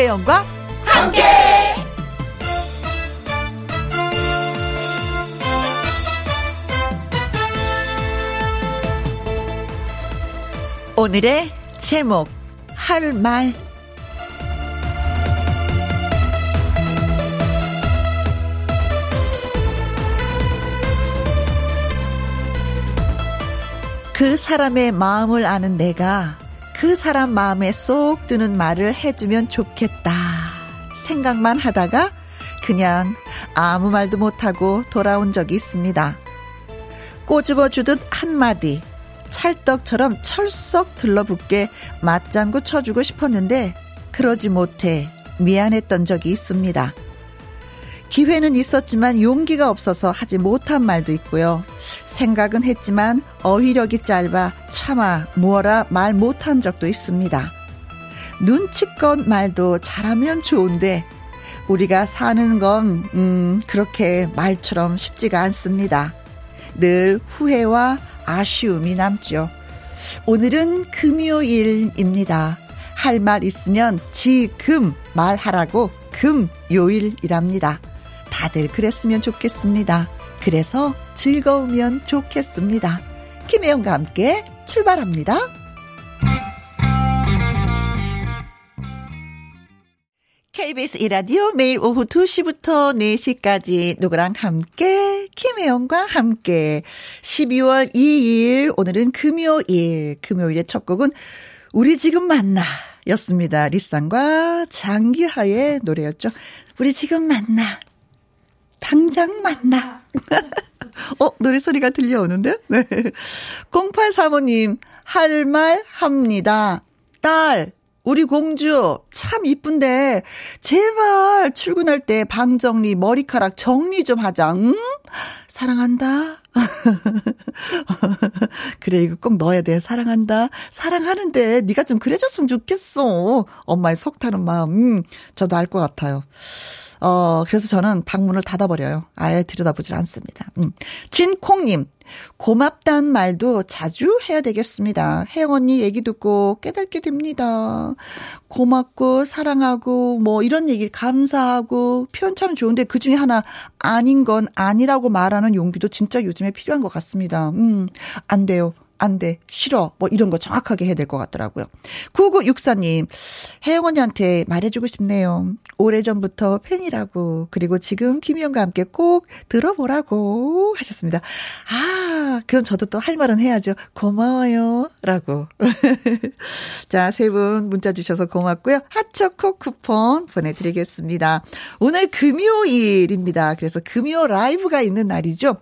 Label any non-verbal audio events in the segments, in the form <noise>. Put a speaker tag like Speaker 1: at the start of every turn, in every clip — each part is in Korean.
Speaker 1: 김혜영과 함께. 오늘의 제목 할 말. 그 사람의 마음을 아는 내가 그 사람 마음에 쏙 드는 말을 해주면 좋겠다. 생각만 하다가 그냥 아무 말도 못하고 돌아온 적이 있습니다. 꼬집어 주듯 한마디, 찰떡처럼 철썩 들러붙게 맞장구 쳐주고 싶었는데 그러지 못해 미안했던 적이 있습니다. 기회는 있었지만 용기가 없어서 하지 못한 말도 있고요. 생각은 했지만 어휘력이 짧아 차마 무어라 말 못한 적도 있습니다. 눈치껏 말도 잘하면 좋은데 우리가 사는 건, 음, 그렇게 말처럼 쉽지가 않습니다. 늘 후회와 아쉬움이 남죠. 오늘은 금요일입니다. 할 말 있으면 지금 말하라고 금요일이랍니다. 다들 그랬으면 좋겠습니다. 그래서 즐거우면 좋겠습니다. 김혜영과 함께 출발합니다. KBS 이라디오 매일 오후 2시부터 4시까지 누구랑 함께 김혜영과 함께 12월 2일 오늘은 금요일 금요일의 첫 곡은 우리 지금 만나 였습니다. 리쌍과 장기하의 노래였죠. 우리 지금 만나 당장 만나. <laughs> 어, 노래 소리가 들려오는데? 네. 0835님, 할 말 합니다. 딸, 우리 공주 참 이쁜데 제발 출근할 때 방 정리 머리카락 정리 좀 하자. 응? 사랑한다. <laughs> 그래 이거 꼭 넣어야 돼. 사랑한다. 사랑하는데 네가 좀 그래줬으면 좋겠어. 엄마의 속 타는 마음. 음, 저도 알 것 같아요. 어, 그래서 저는 방문을 닫아버려요. 아예 들여다보질 않습니다. 음. 진콩님, 고맙단 말도 자주 해야 되겠습니다. 혜영 언니 얘기 듣고 깨닫게 됩니다. 고맙고, 사랑하고, 뭐, 이런 얘기 감사하고, 표현 참 좋은데 그 중에 하나 아닌 건 아니라고 말하는 용기도 진짜 요즘에 필요한 것 같습니다. 음, 안 돼요. 안 돼, 싫어, 뭐 이런 거 정확하게 해야 될 것 같더라고요. 9964님, 혜영 언니한테 말해주고 싶네요. 오래전부터 팬이라고, 그리고 지금 김희영과 함께 꼭 들어보라고 하셨습니다. 아, 그럼 저도 또 할 말은 해야죠. 고마워요. 라고. <laughs> 자, 세 분 문자 주셔서 고맙고요. 핫초코 쿠폰 보내드리겠습니다. 오늘 금요일입니다. 그래서 금요 라이브가 있는 날이죠.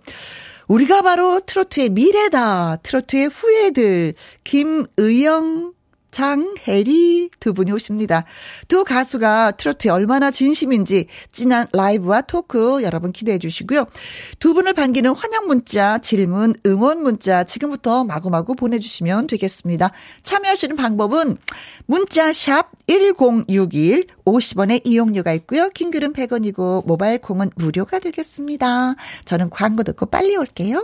Speaker 1: 우리가 바로 트로트의 미래다. 트로트의 후예들. 김의영 장혜리 두 분이 오십니다. 두 가수가 트로트에 얼마나 진심인지 진한 라이브와 토크 여러분 기대해 주시고요. 두 분을 반기는 환영 문자, 질문, 응원 문자 지금부터 마구마구 보내주시면 되겠습니다. 참여하시는 방법은 문자 샵 1061, 50원의 이용료가 있고요. 킹글은 100원이고 모바일 콩은 무료가 되겠습니다. 저는 광고 듣고 빨리 올게요.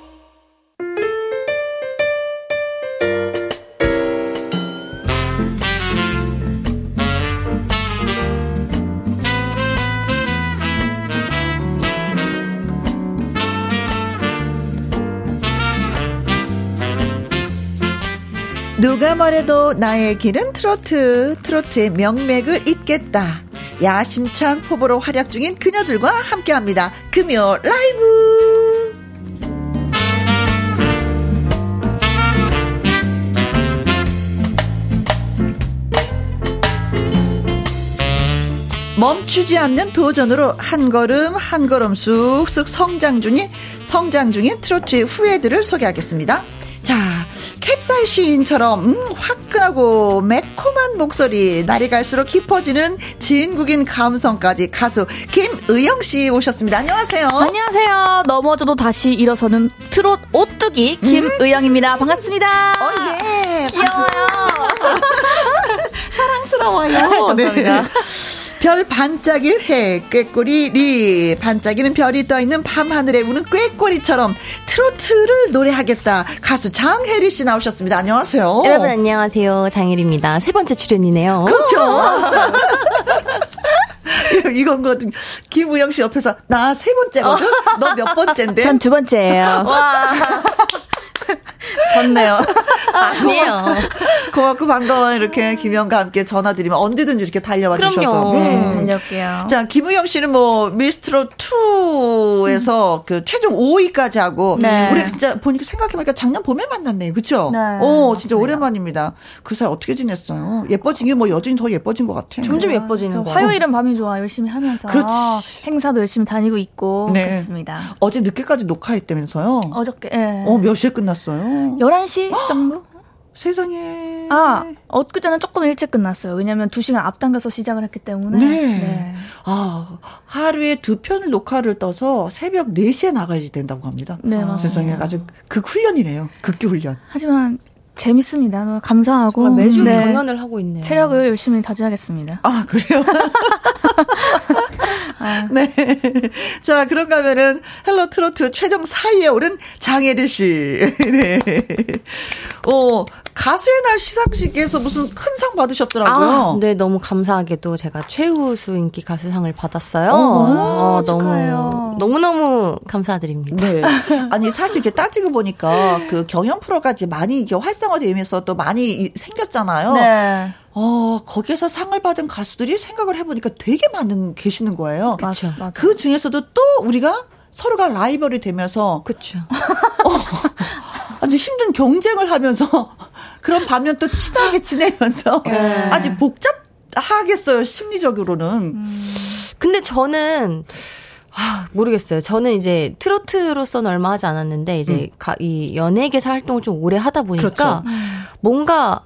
Speaker 1: 누가 뭐래도 나의 길은 트로트, 트로트의 명맥을 잇겠다. 야심찬 포부로 활약 중인 그녀들과 함께 합니다. 금요 라이브! 멈추지 않는 도전으로 한 걸음 한 걸음 쑥쑥 성장 중인 성장 중인 트로트의 후예들을 소개하겠습니다. 자, 캡사이신처럼 음, 화끈하고 매콤한 목소리, 날이 갈수록 깊어지는 진국인 감성까지 가수 김의영 씨 오셨습니다. 안녕하세요.
Speaker 2: 안녕하세요. 넘어져도 다시 일어서는 트롯 오뚜기 음. 김의영입니다. 음. 반갑습니다.
Speaker 1: 어, 예. 귀여워요. <laughs> 사랑스러워요. <laughs> 감사합니다. 네. 별 반짝일 해 꾀꼬리 리 반짝이는 별이 떠있는 밤하늘에 우는 꾀꼬리처럼 트로트를 노래하겠다 가수 장혜리 씨 나오셨습니다. 안녕하세요.
Speaker 2: 여러분 안녕하세요. 장혜리입니다. 세 번째 출연이네요.
Speaker 1: 그렇죠. <laughs> 이건 거든 김우영 씨 옆에서 나 세 번째거든. 너 몇 번째인데?
Speaker 2: 전 두 번째예요. 와. 좋네요. <laughs>
Speaker 1: 아니에요. 고맙고 반가워요. 이렇게 김영과 함께 전화드리면 언제든지 이렇게 달려와 주셔서.
Speaker 2: 음. 달려올게요.
Speaker 1: 자, 김우영 씨는 뭐 미스트롯 2에서 음. 그 최종 5위까지 하고 네. 우리 진짜 보니까 생각해보니까 작년 봄에 만났네요. 그렇죠? 네. 오, 진짜 맞습니다. 오랜만입니다. 그 사이 어떻게 지냈어요? 예뻐진 게 뭐 여전히 더 예뻐진 것 같아요.
Speaker 2: 점점 예뻐지는 거. 화요일은 밤이 좋아 열심히 하면서 그렇지. 행사도 열심히 다니고 있고 네. 그렇습니다.
Speaker 1: 어제 늦게까지 녹화했다면서요?
Speaker 2: 어저께. 네.
Speaker 1: 어, 몇 시에 끝 났어요?
Speaker 2: 11시 정도?
Speaker 1: 세상에.
Speaker 2: 아, 엊그제는 조금 일찍 끝났어요. 왜냐면 2시간 앞당겨서 시작을 했기 때문에. 네. 네.
Speaker 1: 아, 하루에 두 편을 녹화를 떠서 새벽 4시에 나가야 된다고 합니다.
Speaker 2: 네, 맞아요.
Speaker 1: 세상에 아주 극 훈련이네요. 극기 훈련.
Speaker 2: 하지만 재밌습니다. 감사하고
Speaker 3: 매주 네. 경연을 하고 있네요.
Speaker 2: 체력을 열심히 다져야겠습니다.
Speaker 1: 아 그래요? <laughs> 아. <laughs> 네. 자 그런가 하면은 헬로 트로트 최종 4위에 오른 장혜리 씨. <laughs> 네. 어 가수의 날 시상식에서 무슨 큰 상 받으셨더라고요.
Speaker 3: 아, 네, 너무 감사하게도 제가 최우수 인기 가수상을 받았어요. 어,
Speaker 2: 어 너무
Speaker 3: 너무 너무 감사드립니다.
Speaker 1: 네. <laughs> 아니 사실 이렇게 따지고 보니까 그 경연 프로까지 많이 이게 활성화되면서 또 많이 생겼잖아요. 네. 어, 거기에서 상을 받은 가수들이 생각을 해보니까 되게 많은 계시는 거예요.
Speaker 3: 그렇죠.
Speaker 1: 그 중에서도 또 우리가 서로가 라이벌이 되면서
Speaker 3: 그렇죠.
Speaker 1: 어, 아주 힘든 경쟁을 하면서 <laughs> 그런 반면 또 친하게 지내면서 <laughs> 네. 아주 복잡하겠어요 심리적으로는. 음.
Speaker 3: 근데 저는 아, 모르겠어요. 저는 이제 트로트로서는 얼마 하지 않았는데 이제 음. 가, 이 연예계에서 활동을 좀 오래 하다 보니까 그렇죠. 뭔가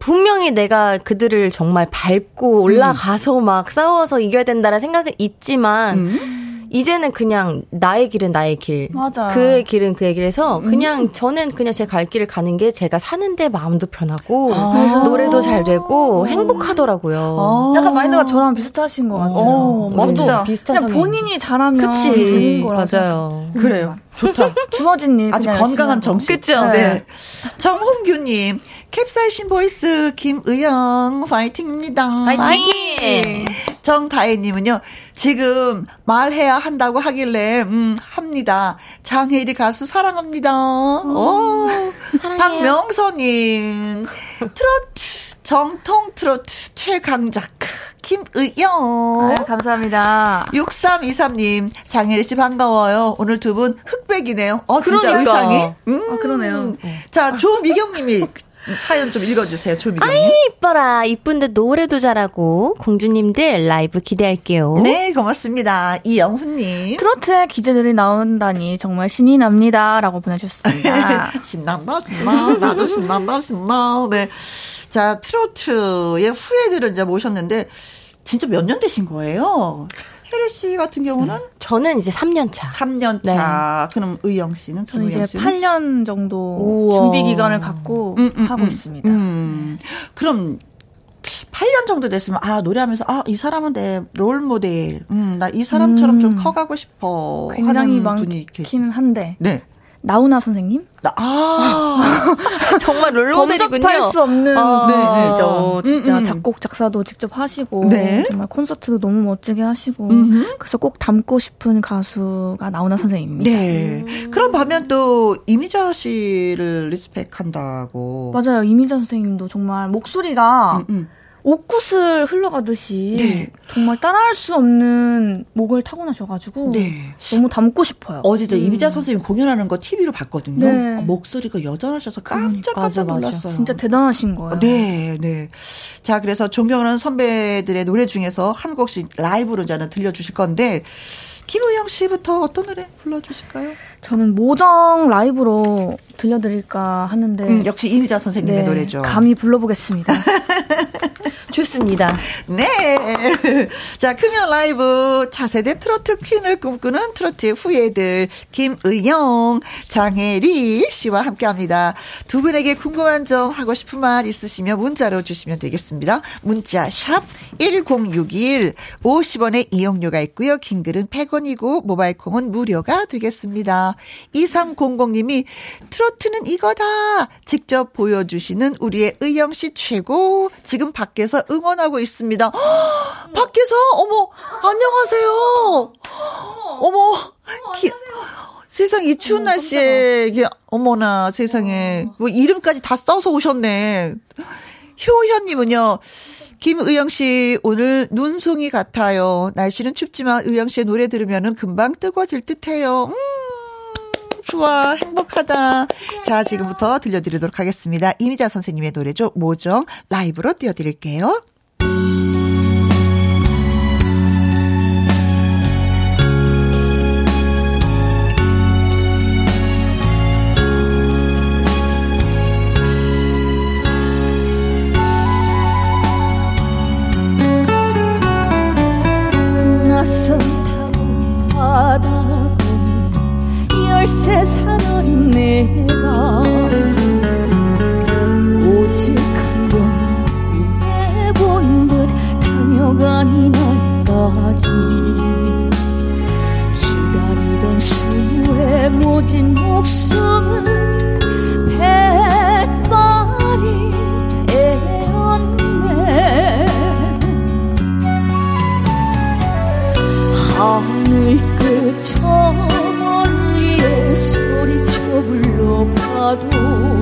Speaker 3: 분명히 내가 그들을 정말 밟고 올라가서 음. 막 싸워서 이겨야 된다는 생각은 있지만 음. 이제는 그냥 나의 길은 나의 길.
Speaker 2: 맞아.
Speaker 3: 그의 길은 그의 길에서 그냥 음. 저는 그냥 제 갈 길을 가는 게 제가 사는데 마음도 편하고 아. 노래도 잘 되고 행복하더라고요.
Speaker 2: 아. 약간 마인드가 저랑 비슷하신 것 같아요. 어,
Speaker 1: 맞다.
Speaker 2: 비슷한 그냥 본인이 잘하면 그치. 되는 거라서.
Speaker 3: 맞아요.
Speaker 1: 그래요. 좋다.
Speaker 2: 주어진 일.
Speaker 1: 아주 건강한 정신.
Speaker 3: 그죠?
Speaker 1: 네. 네. 정홍규님. 캡사이신 voice 김의영 화이팅입니다.
Speaker 3: 화이팅!
Speaker 1: 정다혜님은요. 지금 말해야 한다고 하길래 음 합니다. 장혜리 가수 사랑합니다. 음, 오, 박명선님 트로트 정통 트로트 최강작 김의영.
Speaker 2: 아유, 감사합니다.
Speaker 1: 6323님, 장혜리 씨 반가워요. 오늘 두 분 흑백이네요. 어, 진짜
Speaker 2: 그러니까.
Speaker 1: 의상이?
Speaker 2: 음. 아, 그러네요.
Speaker 1: 자, 조미경 님이 사연 좀 읽어주세요, 조미경.
Speaker 3: 아이, 이뻐라. 이쁜데 노래도 잘하고, 공주님들 라이브 기대할게요.
Speaker 1: 네, 고맙습니다. 이영훈님.
Speaker 2: 트로트에 기재들이 나온다니 정말 신이 납니다. 라고 보내주셨습니다. <laughs>
Speaker 1: 신난다, 신나. 나도 신난다, 신나. 네. 자, 트로트의 후예들을 이제 모셨는데, 진짜 몇 년 되신 거예요? 혜리 씨 같은 경우는? 네.
Speaker 3: 저는 이제 3년 차.
Speaker 1: 3년 차. 네. 그럼 의영 씨는?
Speaker 2: 저는 이제 씨는? 8년 정도 우와. 준비 기간을 갖고 음, 음, 하고 음, 있습니다.
Speaker 1: 음. 그럼 8년 정도 됐으면 아 노래하면서 아 이 사람은 내 롤 모델. 음, 나 이 사람처럼 좀 음. 커가고 싶어.
Speaker 2: 굉장히 많기는 한데.
Speaker 1: 네.
Speaker 2: 나훈아 선생님?
Speaker 1: 아 <laughs>
Speaker 3: 정말 롤모델이군요.
Speaker 2: 범접할 수 없는 아, 분이죠. 네. 진짜 음, 음. 작곡 작사도 직접 하시고 네. 정말 콘서트도 너무 멋지게 하시고 음흠. 그래서 꼭 닮고 싶은 가수가 나훈아 선생님입니다.
Speaker 1: 네. 음. 그럼 반면 또 이미자 씨를 리스펙한다고.
Speaker 2: 맞아요. 이미자 선생님도 정말 목소리가 음, 음. 옥굿을 흘러가듯이 네. 정말 따라할 수 없는 목을 타고나셔가지고 네. 너무 닮고 싶어요.
Speaker 1: 어제 저 음. 이미자 선생님 공연하는 거 TV로 봤거든요. 네. 아, 목소리가 여전하셔서 깜짝 깜짝 놀랐어요.
Speaker 2: 진짜 대단하신 거예요.
Speaker 1: 네, 네. 자, 그래서 존경하는 선배들의 노래 중에서 한 곡씩 라이브로 저는 들려주실 건데 김우영 씨부터 어떤 노래 불러주실까요?
Speaker 2: 저는 모정 라이브로 들려드릴까 하는데
Speaker 1: 음, 역시 이미자 선생님의 네, 노래죠.
Speaker 2: 감히 불러보겠습니다. <laughs>
Speaker 3: 좋습니다.
Speaker 1: 네. <laughs> 자, 금연 라이브 차세대 트로트 퀸을 꿈꾸는 트로트 후예들 김의영, 장혜리 씨와 함께 합니다. 두 분에게 궁금한 점 하고 싶은 말 있으시면 문자로 주시면 되겠습니다. 문자 샵 1061, 50원의 이용료가 있고요. 긴 글은 100원이고 모바일 콩은 무료가 되겠습니다. 2300님이 트로트는 이거다. 직접 보여주시는 우리의 의영 씨 최고. 지금 밖에서 응원하고 있습니다. 허, 밖에서 어머 안녕하세요. 어머, 기, 세상 이 추운 날씨에 이게 어머나 세상에 뭐 이름까지 다 써서 오셨네. 효현님은요. 김의영 씨, 오늘 눈송이 같아요. 날씨는 춥지만 의영 씨의 노래 들으면 금방 뜨거워질 듯 해요. 음, 좋아. 행복하다. 자, 지금부터 들려드리도록 하겠습니다. 이미자 선생님의 노래죠. 모정 라이브로 띄워드릴게요.
Speaker 2: 불러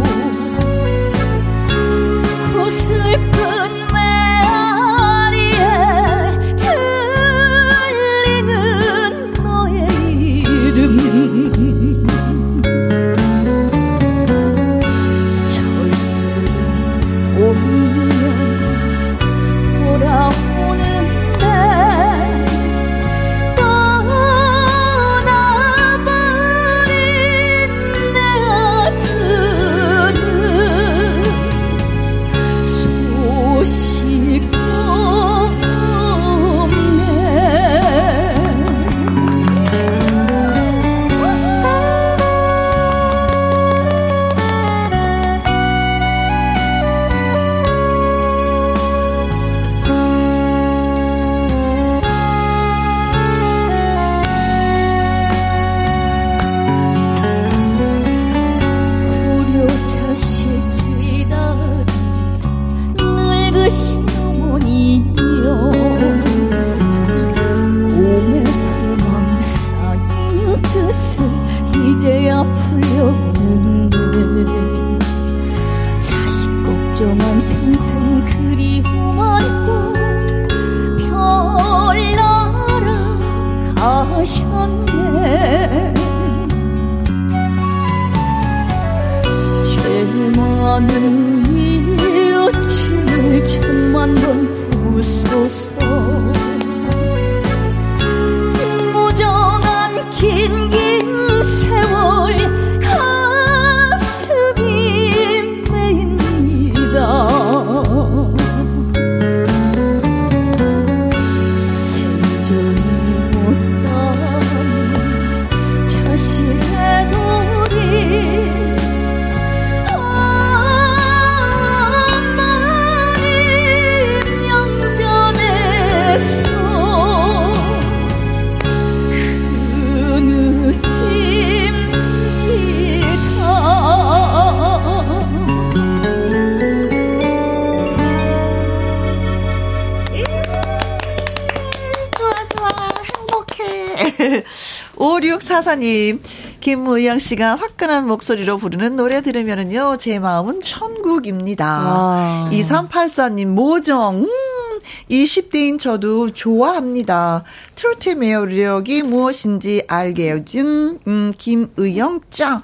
Speaker 1: 님, 김무영 씨가 화끈한 목소리로 부르는 노래 들으면은요, 제 마음은 천국입니다. 아. 2384님, 모정, 음, 20대인 저도 좋아합니다. 트로트의 매력이 무엇인지 알게 해준, 음, 김의영 짱.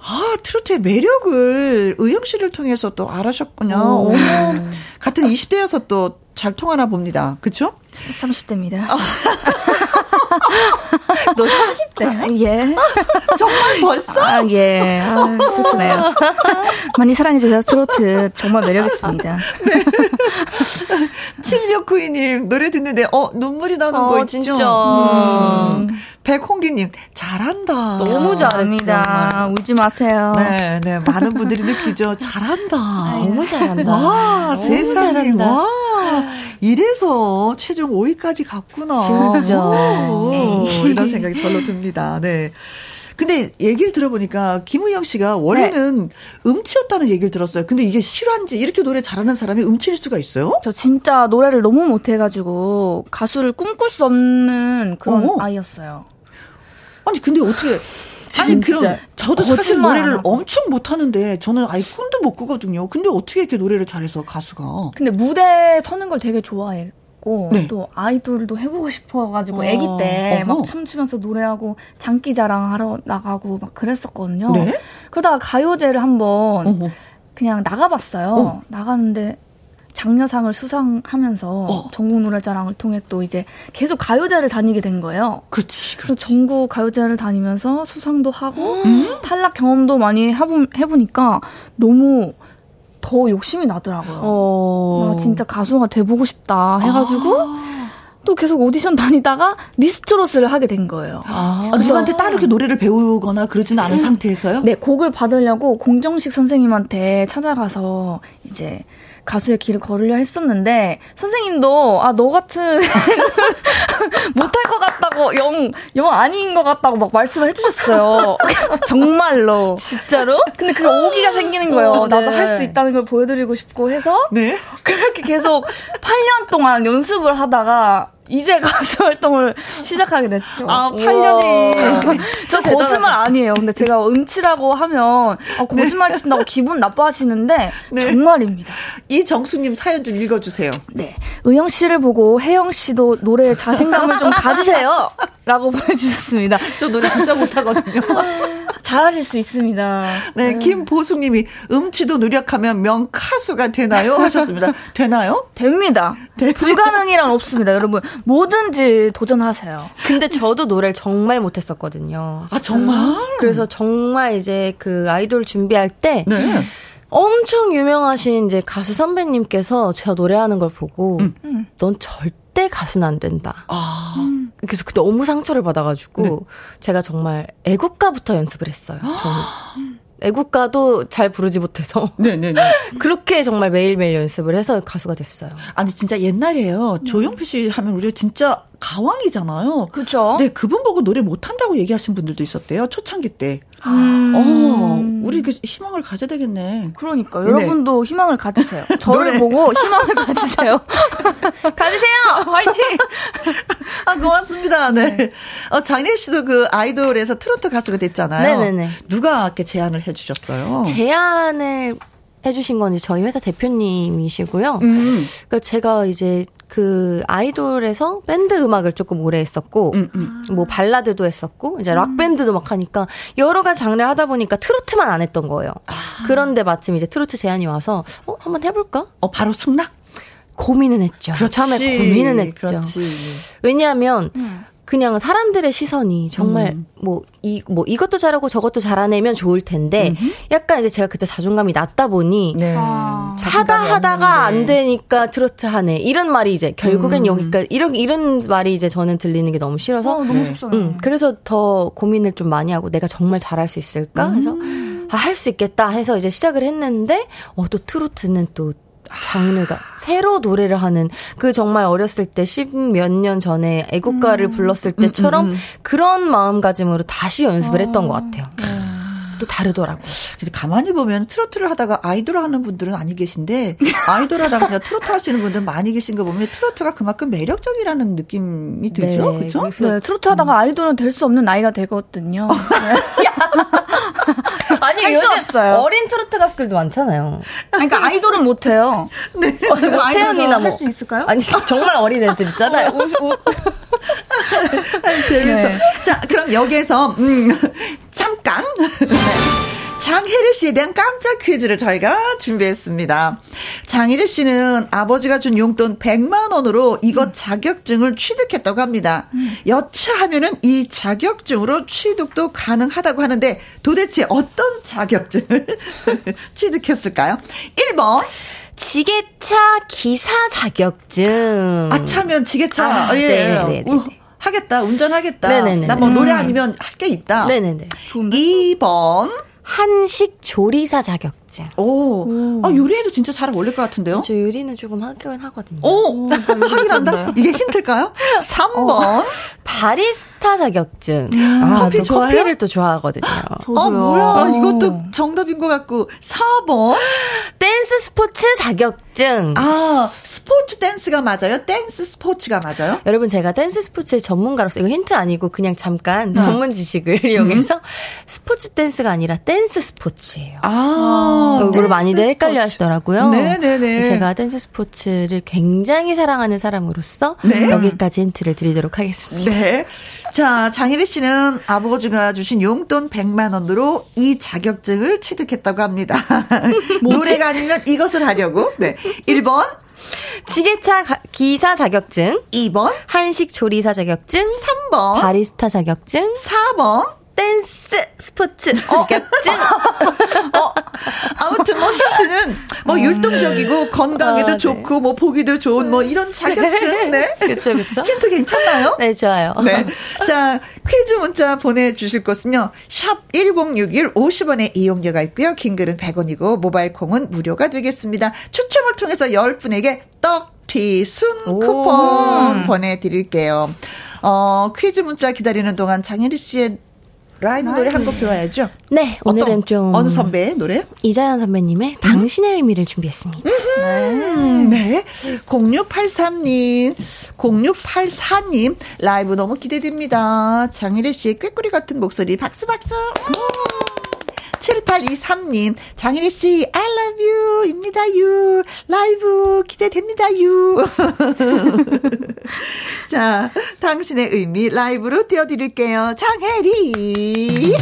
Speaker 1: 아, 트로트의 매력을 의영 씨를 통해서 또 알아셨군요. 오. 같은 20대여서 또 잘 통하나 봅니다. 그쵸?
Speaker 4: 30대입니다.
Speaker 1: 너 30대?
Speaker 2: 예. <laughs>
Speaker 1: 정말 벌써?
Speaker 2: 아, 예. 아, 슬프네요. 많이 사랑해주세요. 트로트. 정말 매력있습니다. 네.
Speaker 1: 7692님, 노래 듣는데, 어, 눈물이 나는 어, 거 있죠?
Speaker 3: 진짜.
Speaker 1: 음. 백홍기님, 잘한다.
Speaker 2: 너무 잘합니다. 울지 마세요.
Speaker 1: 네, 네. 많은 분들이 느끼죠. 잘한다.
Speaker 3: 너무 잘한다.
Speaker 1: 와, 세상에. 잘한다. 와. 이래서 최종 5위까지 갔구나.
Speaker 3: 진짜.
Speaker 1: 오, 이런 생각이 절로 듭니다. 네. 근데 얘기를 들어보니까 김우영 씨가 원래는 네. 음치였다는 얘기를 들었어요. 근데 이게 실화인지 이렇게 노래 잘하는 사람이 음치일 수가 있어요?
Speaker 2: 저 진짜 노래를 너무 못해가지고 가수를 꿈꿀 수 없는 그런 어 아이였어요.
Speaker 1: 아니 근데 어떻게 아니 그럼 저도 사실 노래를 엄청 못하는데 저는 아예 꿈도 못 꾸거든요. 근데 어떻게 이렇게 노래를 잘해서 가수가?
Speaker 2: 근데 무대 서는 걸 되게 좋아해. 네. 또 아이돌도 해보고 싶어가지고 어. 아기 때 막 춤추면서 노래하고 장기 자랑 하러 나가고 막 그랬었거든요. 네? 그러다가 가요제를 한번 어허. 그냥 나가봤어요. 어. 나갔는데 장려상을 수상하면서 어. 전국 노래자랑을 통해 또 이제 계속 가요제를 다니게 된 거예요.
Speaker 1: 그렇지.
Speaker 2: 그래서 전국 가요제를 다니면서 수상도 하고 음? 탈락 경험도 많이 해보, 해보니까 너무 더 욕심이 나더라고요. 어. 나 진짜 가수가 돼보고 싶다 해가지고 아. 또 계속 오디션 다니다가 미스트롯을 하게 된 거예요.
Speaker 1: 아. 아 누구한테 따로 이렇게 노래를 배우거나 그러지는 않은 음. 상태에서요?
Speaker 2: 네, 곡을 받으려고 공정식 선생님한테 찾아가서 이제 가수의 길을 걸으려 했었는데 선생님도 아 너 같은 <laughs> 못할 것 같다고 영 영 아닌 것 같다고 막 말씀을 해주셨어요. <laughs> 정말로
Speaker 3: 진짜로?
Speaker 2: 근데 그게 오기가 생기는 거예요. 어, 네. 나도 할 수 있다는 걸 보여드리고 싶고 해서 네? 그렇게 계속 8년 동안 연습을 하다가 이제 가수 <laughs> 활동을 시작하게 됐죠.
Speaker 1: 아, 8년이.
Speaker 2: 저 거짓말 아니에요. 근데 제가 음치라고 하면 아, 거짓말 네. 친다고 기분 나빠하시는데 네. 정말입니다.
Speaker 1: 이정수님 사연 좀 읽어주세요.
Speaker 2: 네. 의영 씨를 보고 혜영 씨도 노래에 자신감을 좀 가지세요. 라고 <laughs> 보내주셨습니다.
Speaker 1: 저 노래 진짜 못하거든요. <laughs>
Speaker 2: 잘하실 수 있습니다.
Speaker 1: 네, 네. 김보숙님이 음치도 노력하면 명카수가 되나요? 하셨습니다. 되나요?
Speaker 2: 됩니다. 네. 불가능이란 없습니다, 여러분. 뭐든지 도전하세요.
Speaker 3: 근데 저도 노래를 정말 못했었거든요.
Speaker 1: 아 정말?
Speaker 3: 그래서 정말 이제 그 아이돌 준비할 때. 네. 엄청 유명하신 이제 가수 선배님께서 제가 노래하는 걸 보고 음. 넌 절대 가수는 안 된다. 아. 그래서 그때 너무 상처를 받아가지고 네. 제가 정말 애국가부터 연습을 했어요. 저는. 애국가도 잘 부르지 못해서. 네네네. <laughs> 그렇게 정말 매일매일 연습을 해서 가수가 됐어요.
Speaker 1: 아니, 진짜 옛날에요. 조용필 씨 하면 우리가 진짜 가왕이잖아요.
Speaker 2: 그죠
Speaker 1: 네, 그분 보고 노래 못한다고 얘기하신 분들도 있었대요. 초창기 때. 음. 어, 우리 그 희망을 가져야 되겠네.
Speaker 2: 그러니까 네. 여러분도 희망을 가지세요. 저를 보고 희망을 <laughs> 가지세요. 가지세요. 화이팅. <laughs>
Speaker 1: 아 고맙습니다. 네. 네. 어, 장례 씨도 그 아이돌에서 트로트 가수가 됐잖아요. 네네네. 누가 이렇게 제안을 해주셨어요?
Speaker 3: 제안을 해주신 건 저희 회사 대표님이시고요. 음. 그러니까 제가 이제 그 아이돌에서 밴드 음악을 조금 오래 했었고 음, 음. 뭐 발라드도 했었고 이제 락 밴드도 막 하니까 여러 가지 장르를 하다 보니까 트로트만 안 했던 거예요. 아. 그런데 마침 이제 트로트 제안이 와서 어 한번 해볼까?
Speaker 1: 어 바로 승낙?
Speaker 3: 고민은 했죠. 그렇지. 처음에 고민은 했죠. 그렇지. 왜냐하면 음. 그냥 사람들의 시선이 정말 음. 뭐, 이, 뭐, 이것도 잘하고 저것도 잘하내면 좋을 텐데, 음흠. 약간 이제 제가 그때 자존감이 낮다 보니, 네. 아. 하다 하다가 안 되니까 트로트 하네. 이런 말이 이제 결국엔 음. 여기까지, 이런, 이런 말이 이제 저는 들리는 게 너무 싫어서, 어,
Speaker 2: 너무 속상해. 음,
Speaker 3: 그래서 더 고민을 좀 많이 하고, 내가 정말 잘할 수 있을까? 해서, 음. 아, 할 수 있겠다 해서 이제 시작을 했는데, 어, 또 트로트는 또 장르가 새로 노래를 하는 그 정말 어렸을 때 십 몇 년 전에 애국가를 음. 불렀을 때처럼 음, 음, 음. 그런 마음가짐으로 다시 연습을 어. 했던 것 같아요. 네. 또 다르더라고요.
Speaker 1: 근데 가만히 보면 트로트를 하다가 아이돌 하는 분들은 아니 계신데 아이돌 하다가 그냥 트로트 하시는 분들 많이 계신 거 보면 트로트가 그만큼 매력적이라는 느낌이 들죠. 네, 그렇죠?
Speaker 2: 네, 트로트 하다가 아이돌은 될 수 없는 나이가 되거든요. <laughs>
Speaker 3: 아니 요즘 없어요. 어린 트로트 가수들도 많잖아요.
Speaker 2: 그러니까 아이돌은 못 해요. 네.
Speaker 3: 어, 태연이나 뭐.
Speaker 2: 할 수 있을까요?
Speaker 3: 아니 정말 어린 애들 있잖아요. 어, <laughs>
Speaker 1: 재밌어. 네. 자 그럼 여기에서 음, 잠깐 <laughs> 장혜리 씨에 대한 깜짝 퀴즈를 저희가 준비했습니다. 장혜리 씨는 아버지가 준 용돈 100만 원으로 이것 자격증을 취득했다고 합니다. 여차하면은 이 자격증으로 취득도 가능하다고 하는데 도대체 어떤 자격증을 <laughs> 취득했을까요? 1번
Speaker 3: 지게차 기사 자격증.
Speaker 1: 아 차면 지게차. 아, 예. 네네네. 하겠다. 운전하겠다. 네네네. 나뭐 노래 음. 아니면 할 게 있다.
Speaker 3: 네네네.
Speaker 1: 2번
Speaker 3: 한식 조리사 자격 증.
Speaker 1: 오. 오. 아, 요리해도 진짜 잘 어울릴 것 같은데요?
Speaker 3: 저 요리는 조금 하긴 하거든요.
Speaker 1: 오! 하긴 <laughs> 한다? 이게 힌트일까요? 3번. 어.
Speaker 3: 바리스타 자격증. 음. 아, 커피 좋아요? 커피를 또 좋아하거든요.
Speaker 1: 저도요. 아, 뭐야. 이것도 정답인 것 같고. 4번.
Speaker 3: 댄스 스포츠 자격증.
Speaker 1: 아, 스포츠 댄스가 맞아요? 댄스 스포츠가 맞아요?
Speaker 3: 여러분, 제가 댄스 스포츠의 전문가로서, 이거 힌트 아니고 그냥 잠깐 네. 전문 지식을 이용해서 음. 스포츠 댄스가 아니라 댄스 스포츠예요.
Speaker 1: 아,
Speaker 3: 이거를 많이들 스포츠. 헷갈려 하시더라고요.
Speaker 1: 네네네.
Speaker 3: 제가 댄스 스포츠를 굉장히 사랑하는 사람으로서 네. 여기까지 힌트를 드리도록 하겠습니다.
Speaker 1: 네. 자, 장혜리 씨는 아버지가 주신 용돈 100만 원으로 이 자격증을 취득했다고 합니다. <laughs> 노래가 아니면 이것을 하려고. 네. 1번
Speaker 3: 지게차 기사 자격증.
Speaker 1: 2번.
Speaker 3: 한식 조리사 자격증.
Speaker 1: 3번.
Speaker 3: 바리스타 자격증.
Speaker 1: 4번.
Speaker 3: 댄스 스포츠 자격증.
Speaker 1: 어? 어. 아무튼 뭐 힌트는 뭐 음. 율동적이고 건강에도 아, 네. 좋고 뭐 보기도 좋은 뭐 이런 자격증. 네.
Speaker 3: 그렇죠, 그렇죠.
Speaker 1: 힌트 괜찮나요?
Speaker 3: 네, 좋아요.
Speaker 1: 네. 자, 퀴즈 문자 보내 주실 곳은요. 샵 1061 50원의 이용료가 있고요. 긴 글은 100원이고 모바일 콩은 무료가 되겠습니다. 추첨을 통해서 10분에게 떡튀 순 쿠폰 보내드릴게요. 어, 퀴즈 문자 기다리는 동안 장혜리 씨의 라이브 노래 한 곡 들어야죠?
Speaker 3: 네, 오늘은 좀
Speaker 1: 어느 선배의 노래?
Speaker 3: 이자연 선배님의 음? 당신의 의미를 준비했습니다.
Speaker 1: 음, 네. 0683님, 0684님 라이브 너무 기대됩니다. 장희래 씨의 꾀꼬리 같은 목소리 박수 박수. 7823님, 장희리 씨, I love you, 입니다, 유. 라이브 기대됩니다, 유. <laughs> 자, 당신의 의미 라이브로 띄워드릴게요. 장혜리.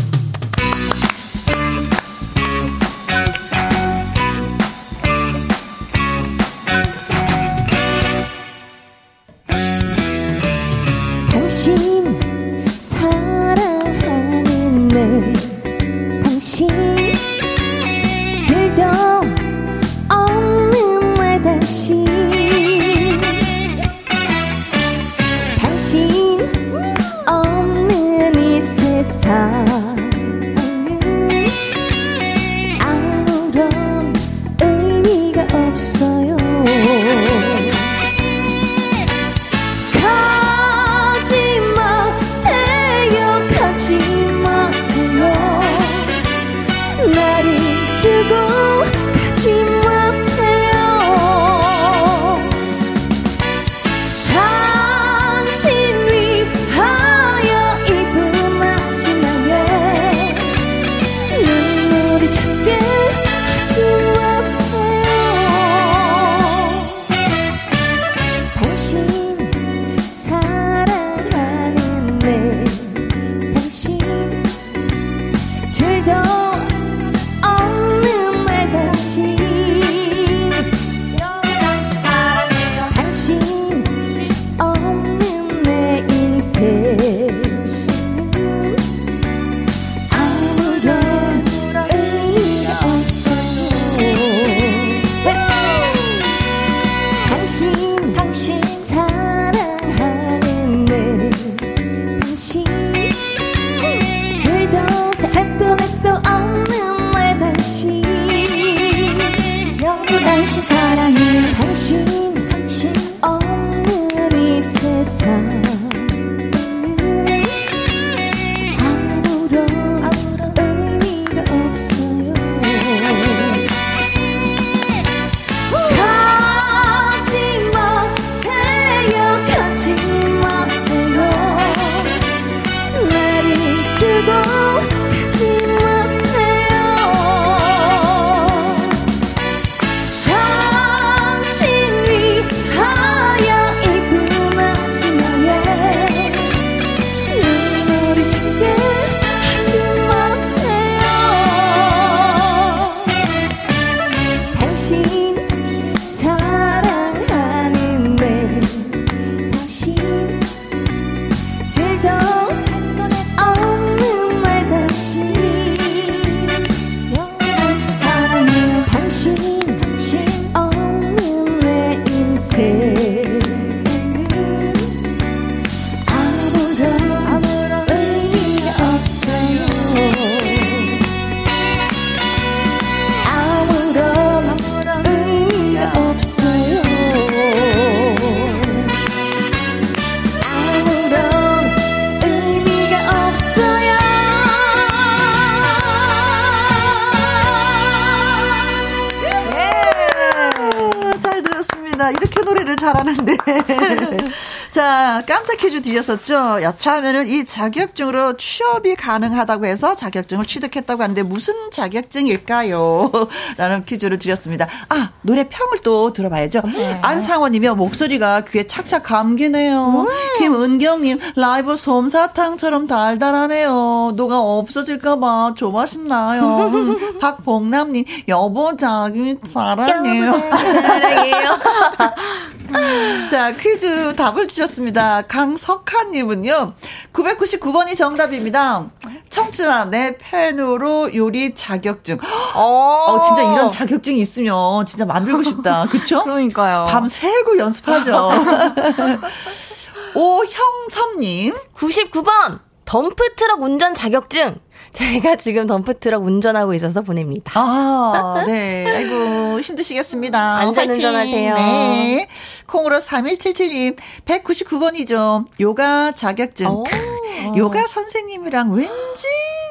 Speaker 1: 드렸었죠. 여차하면은 이 자격증으로 취업이 가능하다고 해서 자격증을 취득했다고 하는데 무슨 자격증일까요? <laughs> 라는 퀴즈를 드렸습니다. 아, 노래 평을 또 들어봐야죠. 네. 안상원님이 목소리가 귀에 착착 감기네요. 음. 김은경님, 라이브 솜사탕처럼 달달하네요. 노가 없어질까봐 조마심나요. <laughs> 박봉남님, 여보 자기 사랑해요. 여보 사랑해요. <laughs> <laughs> 자, 퀴즈 답을 주셨습니다. 강석하님은요, 999번이 정답입니다. 청취자, 내 팬으로 요리 자격증. <gasps> 어, 어 진짜 이런 자격증이 있으면 진짜 만들고 싶다. <laughs> 그쵸?
Speaker 2: 그러니까요.
Speaker 1: 밤 새고 연습하죠. <laughs> 오형섭님.
Speaker 3: 99번, 덤프트럭 운전 자격증. 제가 지금 덤프트럭 운전하고 있어서 보냅니다.
Speaker 1: 아, 네. 아이고, 힘드시겠습니다.
Speaker 3: 안전 운전하세요.
Speaker 1: 네. 콩으로 3177님, 199번이죠. 요가 자격증. 오. <laughs> 요가 선생님이랑 왠지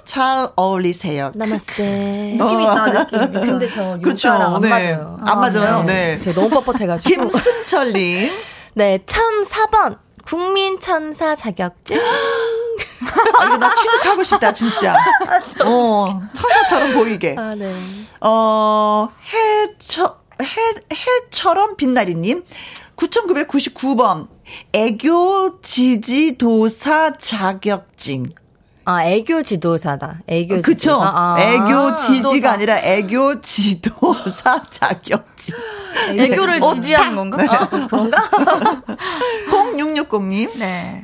Speaker 1: 잘 어울리세요.
Speaker 3: 나마스테. <laughs>
Speaker 2: 느낌 있다, 느낌.
Speaker 3: 근데 저 그렇죠. 안 네. 맞아요.
Speaker 1: 안 맞아요. 네.
Speaker 3: 네. 제가 너무 뻣뻣해가지고.
Speaker 1: 김승철님. <laughs>
Speaker 3: 네, 1004번. 국민천사 자격증.
Speaker 1: 아, 이거 나 취직하고 싶다, 진짜. <laughs> 어, 천사처럼 보이게. 아, 네. 어, 해처, 해, 해처럼 빛나리님. 9999번. 애교 지지도사 자격증.
Speaker 3: 아, 애교 지도사다. 애교
Speaker 1: 그쵸? 지도사. 아, 애교 지지가 지도사. 아니라 애교 지도사 자격증.
Speaker 2: 애교를 지지하는 건가? 아, 그런가? <laughs>
Speaker 1: 0660님. 네.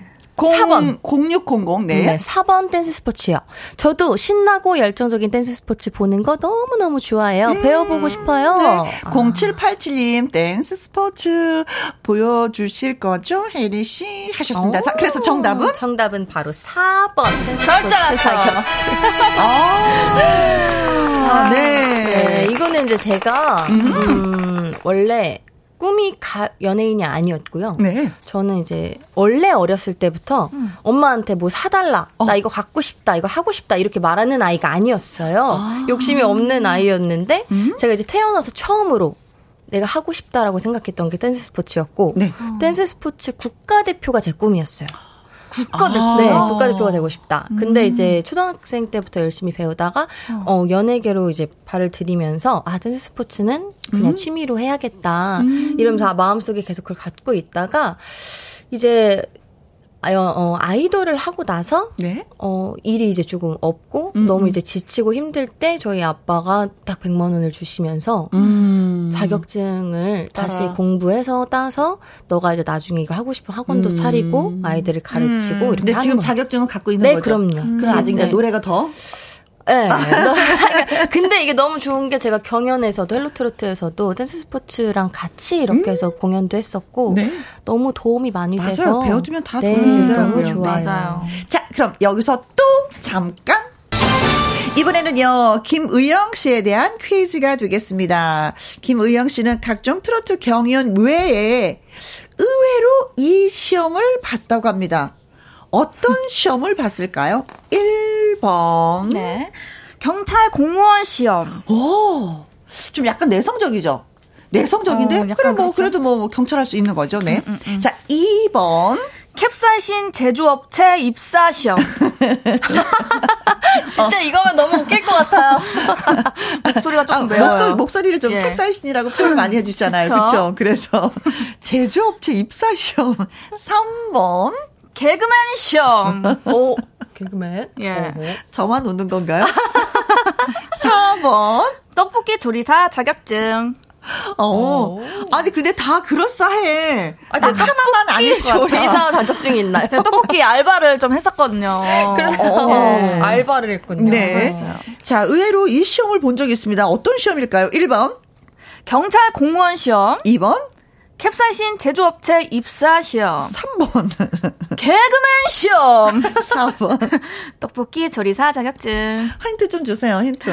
Speaker 1: 4번. 0600, 네. 네.
Speaker 3: 4번 댄스 스포츠요. 저도 신나고 열정적인 댄스 스포츠 보는 거 너무너무 좋아해요. 음, 배워보고 싶어요. 네.
Speaker 1: 아. 0787님, 댄스 스포츠 보여주실 거죠? 혜리 씨? 하셨습니다. 자, 그래서 정답은?
Speaker 3: 정답은 바로 4번.
Speaker 2: 그럴 줄 알았어.
Speaker 1: 아, 네.
Speaker 3: 네. 이거는 이제 제가, 음, 음 원래 꿈이 가, 연예인이 아니었고요. 네. 저는 이제 원래 어렸을 때부터 음. 엄마한테 뭐 사달라, 어. 나 이거 갖고 싶다, 이거 하고 싶다 이렇게 말하는 아이가 아니었어요. 아. 욕심이 없는 아이였는데 음? 제가 이제 태어나서 처음으로 내가 하고 싶다라고 생각했던 게 댄스 스포츠였고 네. 댄스 스포츠 국가대표가 제 꿈이었어요.
Speaker 2: 국가대표. 아~
Speaker 3: 네, 국가대표가 되고 싶다. 근데 음. 이제 초등학생 때부터 열심히 배우다가 어. 어, 연예계로 이제 발을 들이면서 아 댄스 스포츠는 그냥 음. 취미로 해야겠다. 음. 이러면서 마음속에 계속 그걸 갖고 있다가 이제 아, 어, 아이돌을 하고 나서 네? 어, 일이 이제 조금 없고 음, 너무 음. 이제 지치고 힘들 때 저희 아빠가 딱 100만 원을 주시면서 음. 자격증을 따라. 다시 공부해서 따서 너가 이제 나중에 이거 하고 싶은 학원도 음. 차리고 아이들을 가르치고 음. 이렇게
Speaker 1: 근데 지금 자격증은 갖고 있는
Speaker 3: 네,
Speaker 1: 거죠?
Speaker 3: 그럼요.
Speaker 1: 그럼 아직 네. 노래가 더
Speaker 3: 네. <laughs> 근데 이게 너무 좋은 게 제가 경연에서도 헬로트로트에서도 댄스 스포츠랑 같이 이렇게 음? 해서 공연도 했었고 네? 너무 도움이 많이
Speaker 1: 맞아요.
Speaker 3: 돼서
Speaker 1: 배워두면 다 네, 도움이 되더라고요.
Speaker 3: 너무 좋아요.
Speaker 2: 맞아요.
Speaker 1: 자, 그럼 여기서 또 잠깐 이번에는요, 김의영 씨에 대한 퀴즈가 되겠습니다. 김의영 씨는 각종 트로트 경연 외에 의외로 이 시험을 봤다고 합니다. 어떤 시험을 봤을까요? 1 번. 네.
Speaker 2: 경찰 공무원 시험.
Speaker 1: 오, 좀 약간 내성적이죠? 내성적인데? 어, 그래, 뭐, 그렇죠? 그래도 뭐, 경찰할 수 있는 거죠, 네. 음, 음, 음. 자, 2번.
Speaker 2: 캡사이신 제조업체 입사 시험. <laughs> 진짜 어. 이거면 너무 웃길 것 같아요. <laughs> 목소리가 조금 아, 매워요.
Speaker 1: 목소리, 목소리를 좀 예. 캡사이신이라고 표현 많이 해주잖아요. 그렇죠? 그래서 <laughs> 제조업체 입사 시험 3번.
Speaker 2: 개그맨 시험.
Speaker 3: 오, 개그맨?
Speaker 1: 예. 어허. 저만 웃는 건가요? <laughs> 4번.
Speaker 2: 떡볶이 조리사 자격증.
Speaker 1: 어. 어. 아니 근데 다 그럴싸해. 아니, 하나만 아닐 것 같아.
Speaker 3: 조리사 자격증 있나요?
Speaker 2: 제가 <laughs> 떡볶이 알바를 좀 했었거든요.
Speaker 3: 그래서 어. 네. 알바를 했군요.
Speaker 1: 네. 그랬어요. 자, 의외로 이 시험을 본 적이 있습니다. 어떤 시험일까요? 1번.
Speaker 2: 경찰 공무원 시험.
Speaker 1: 2번.
Speaker 2: 캡사이신 제조업체 입사 시험.
Speaker 1: 3번.
Speaker 2: 개그맨 시험. <laughs>
Speaker 1: 4번.
Speaker 2: 떡볶이 조리사 자격증.
Speaker 1: 힌트 좀 주세요, 힌트.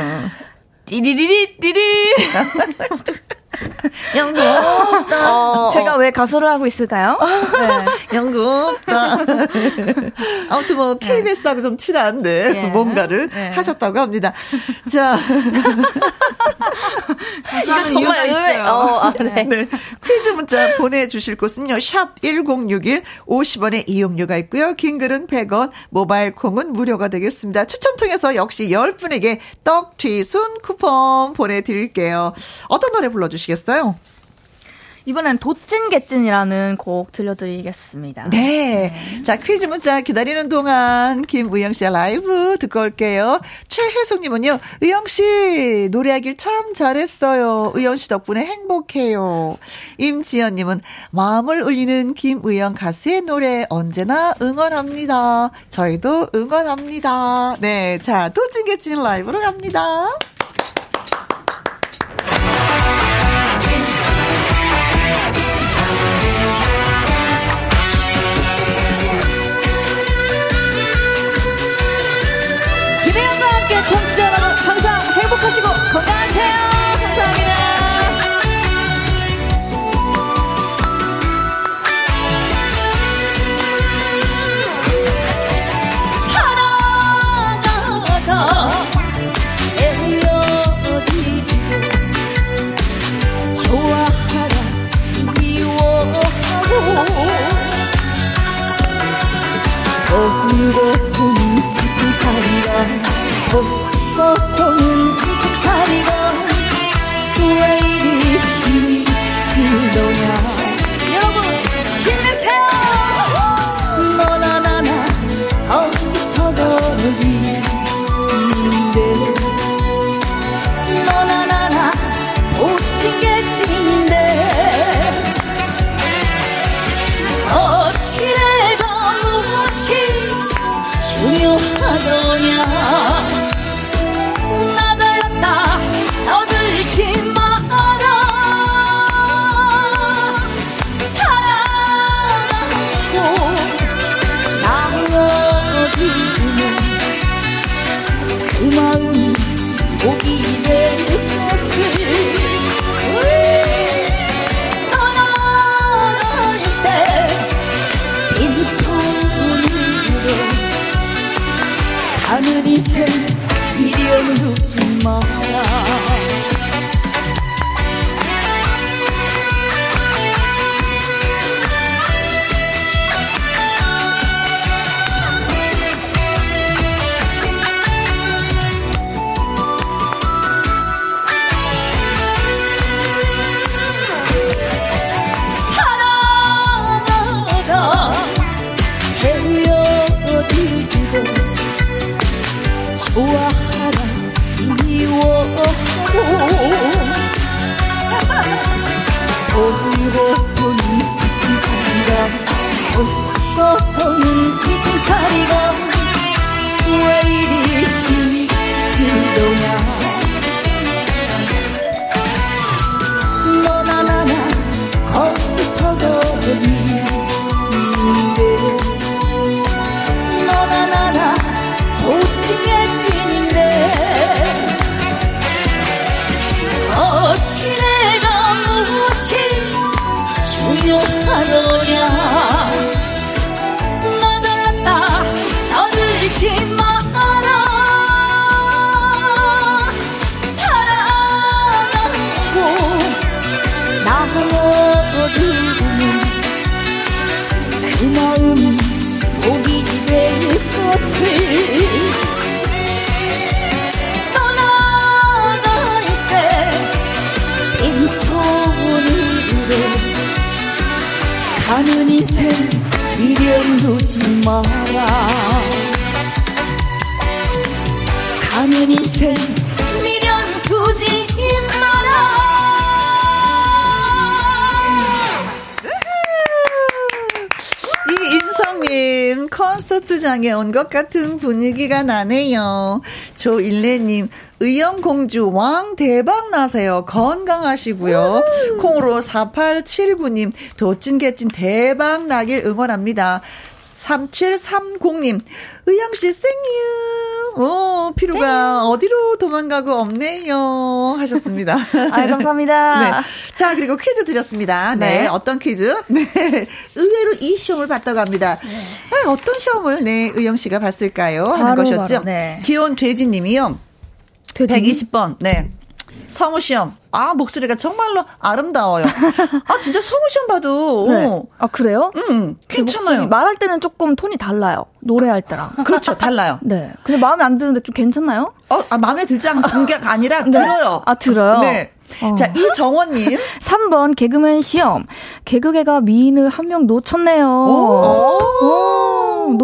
Speaker 2: 띠리리리 띠리. <laughs> <laughs>
Speaker 1: 연구 없다.
Speaker 2: 어, 제가 왜 가수를 하고 있을까요? <laughs>
Speaker 1: 네. 연구 없다. <laughs> 아무튼 뭐 KBS하고 좀 친한데 예. 뭔가를 예. 하셨다고 합니다. 자.
Speaker 3: 이거 정말 의외. 어, 아, 네.
Speaker 1: 네. 퀴즈 문자 보내주실 곳은요. 샵 1061, 50원의 이용료가 있고요. 긴 글은 100원, 모바일 콩은 무료가 되겠습니다. 추첨 통해서 역시 10분에게 떡 튀순 쿠폰 보내드릴게요. 어떤 노래 불러주 시겠어요?
Speaker 3: 이번엔 도찐개찐이라는 곡 들려드리겠습니다.
Speaker 1: 네. 네. 자, 퀴즈 문자 기다리는 동안 김우영 씨의 라이브 듣고 올게요. 최혜숙님은요, 의영 씨, 노래하길 참 잘했어요. 의영 씨 덕분에 행복해요. 임지연님은 마음을 울리는 김우영 가수의 노래 언제나 응원합니다. 저희도 응원합니다. 네. 자, 도찐개찐 라이브로 갑니다.
Speaker 2: 인생 미련 두지 마라
Speaker 1: 콘서트장에 온 것 같은 분위기가 나네요. 조일레님, 의영공주 왕 대박 나세요. 건강하시고요. 콩으로 4879님, 도찐개찐 대박 나길 응원합니다. 3730님, 의영씨 생유. 오, 생유. 어디로 도망가고 없네요. 하셨습니다. <laughs>
Speaker 3: 아 감사합니다. <laughs> 네.
Speaker 1: 자, 그리고 퀴즈 드렸습니다. 네. 네. 어떤 퀴즈? 네. 의외로 이 시험을 봤다고 합니다. 네. 네 어떤 시험을, 네, 의영씨가 봤을까요? 하는 바로, 것이었죠. 바로, 네. 기온 돼지님이요. 돼지? 120번, 네. 성우 시험. 아, 목소리가 정말로 아름다워요. 아, 진짜 성우 시험 봐도. <laughs> 네.
Speaker 2: 아, 그래요?
Speaker 1: 응, 괜찮아요.
Speaker 2: 말할 때는 조금 톤이 달라요. 노래할 때랑.
Speaker 1: 그렇죠, 달라요. <laughs>
Speaker 2: 네. 근데 마음에 안 드는데 좀 괜찮나요?
Speaker 1: 어, 아, 마음에 들지 않은 게 아니라 <laughs> 네. 들어요.
Speaker 2: 아, 들어요?
Speaker 1: 네. 어. 자, 이정원님.
Speaker 2: 3번 개그맨 시험. 개그계가 미인을 한 명 놓쳤네요.
Speaker 1: 오.
Speaker 2: 오.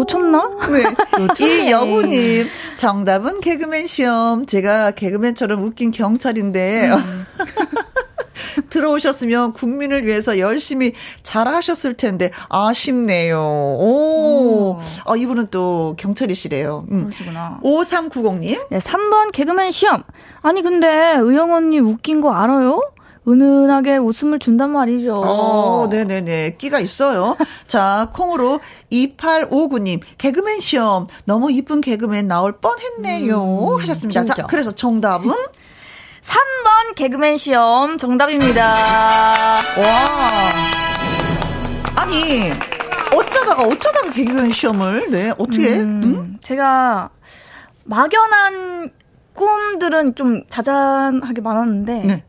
Speaker 2: 놓쳤나?
Speaker 1: 네. 이 여우님. 정답은 개그맨 시험. 제가 개그맨처럼 웃긴 경찰인데. 음. <laughs> 들어오셨으면 국민을 위해서 열심히 잘하셨을 텐데 아쉽네요. 오, 어, 이분은 또 경찰이시래요.
Speaker 2: 음. 그러시구나.
Speaker 1: 5390님.
Speaker 2: 네, 3번 개그맨 시험. 아니 근데 의영 언니 웃긴 거 알아요? 은은하게 웃음을 준단 말이죠.
Speaker 1: 어, 네네네. 끼가 있어요. 자, 콩으로 2859님, 개그맨 시험. 너무 이쁜 개그맨 나올 뻔 했네요. 음, 하셨습니다. 진짜. 자, 그래서 정답은? <laughs>
Speaker 2: 3번 개그맨 시험 정답입니다. <laughs>
Speaker 1: 와. 아니, 어쩌다가, 어쩌다가 개그맨 시험을, 네, 어떻게? 음, 음?
Speaker 2: 제가 막연한 꿈들은 좀 자잘하게 많았는데, 네.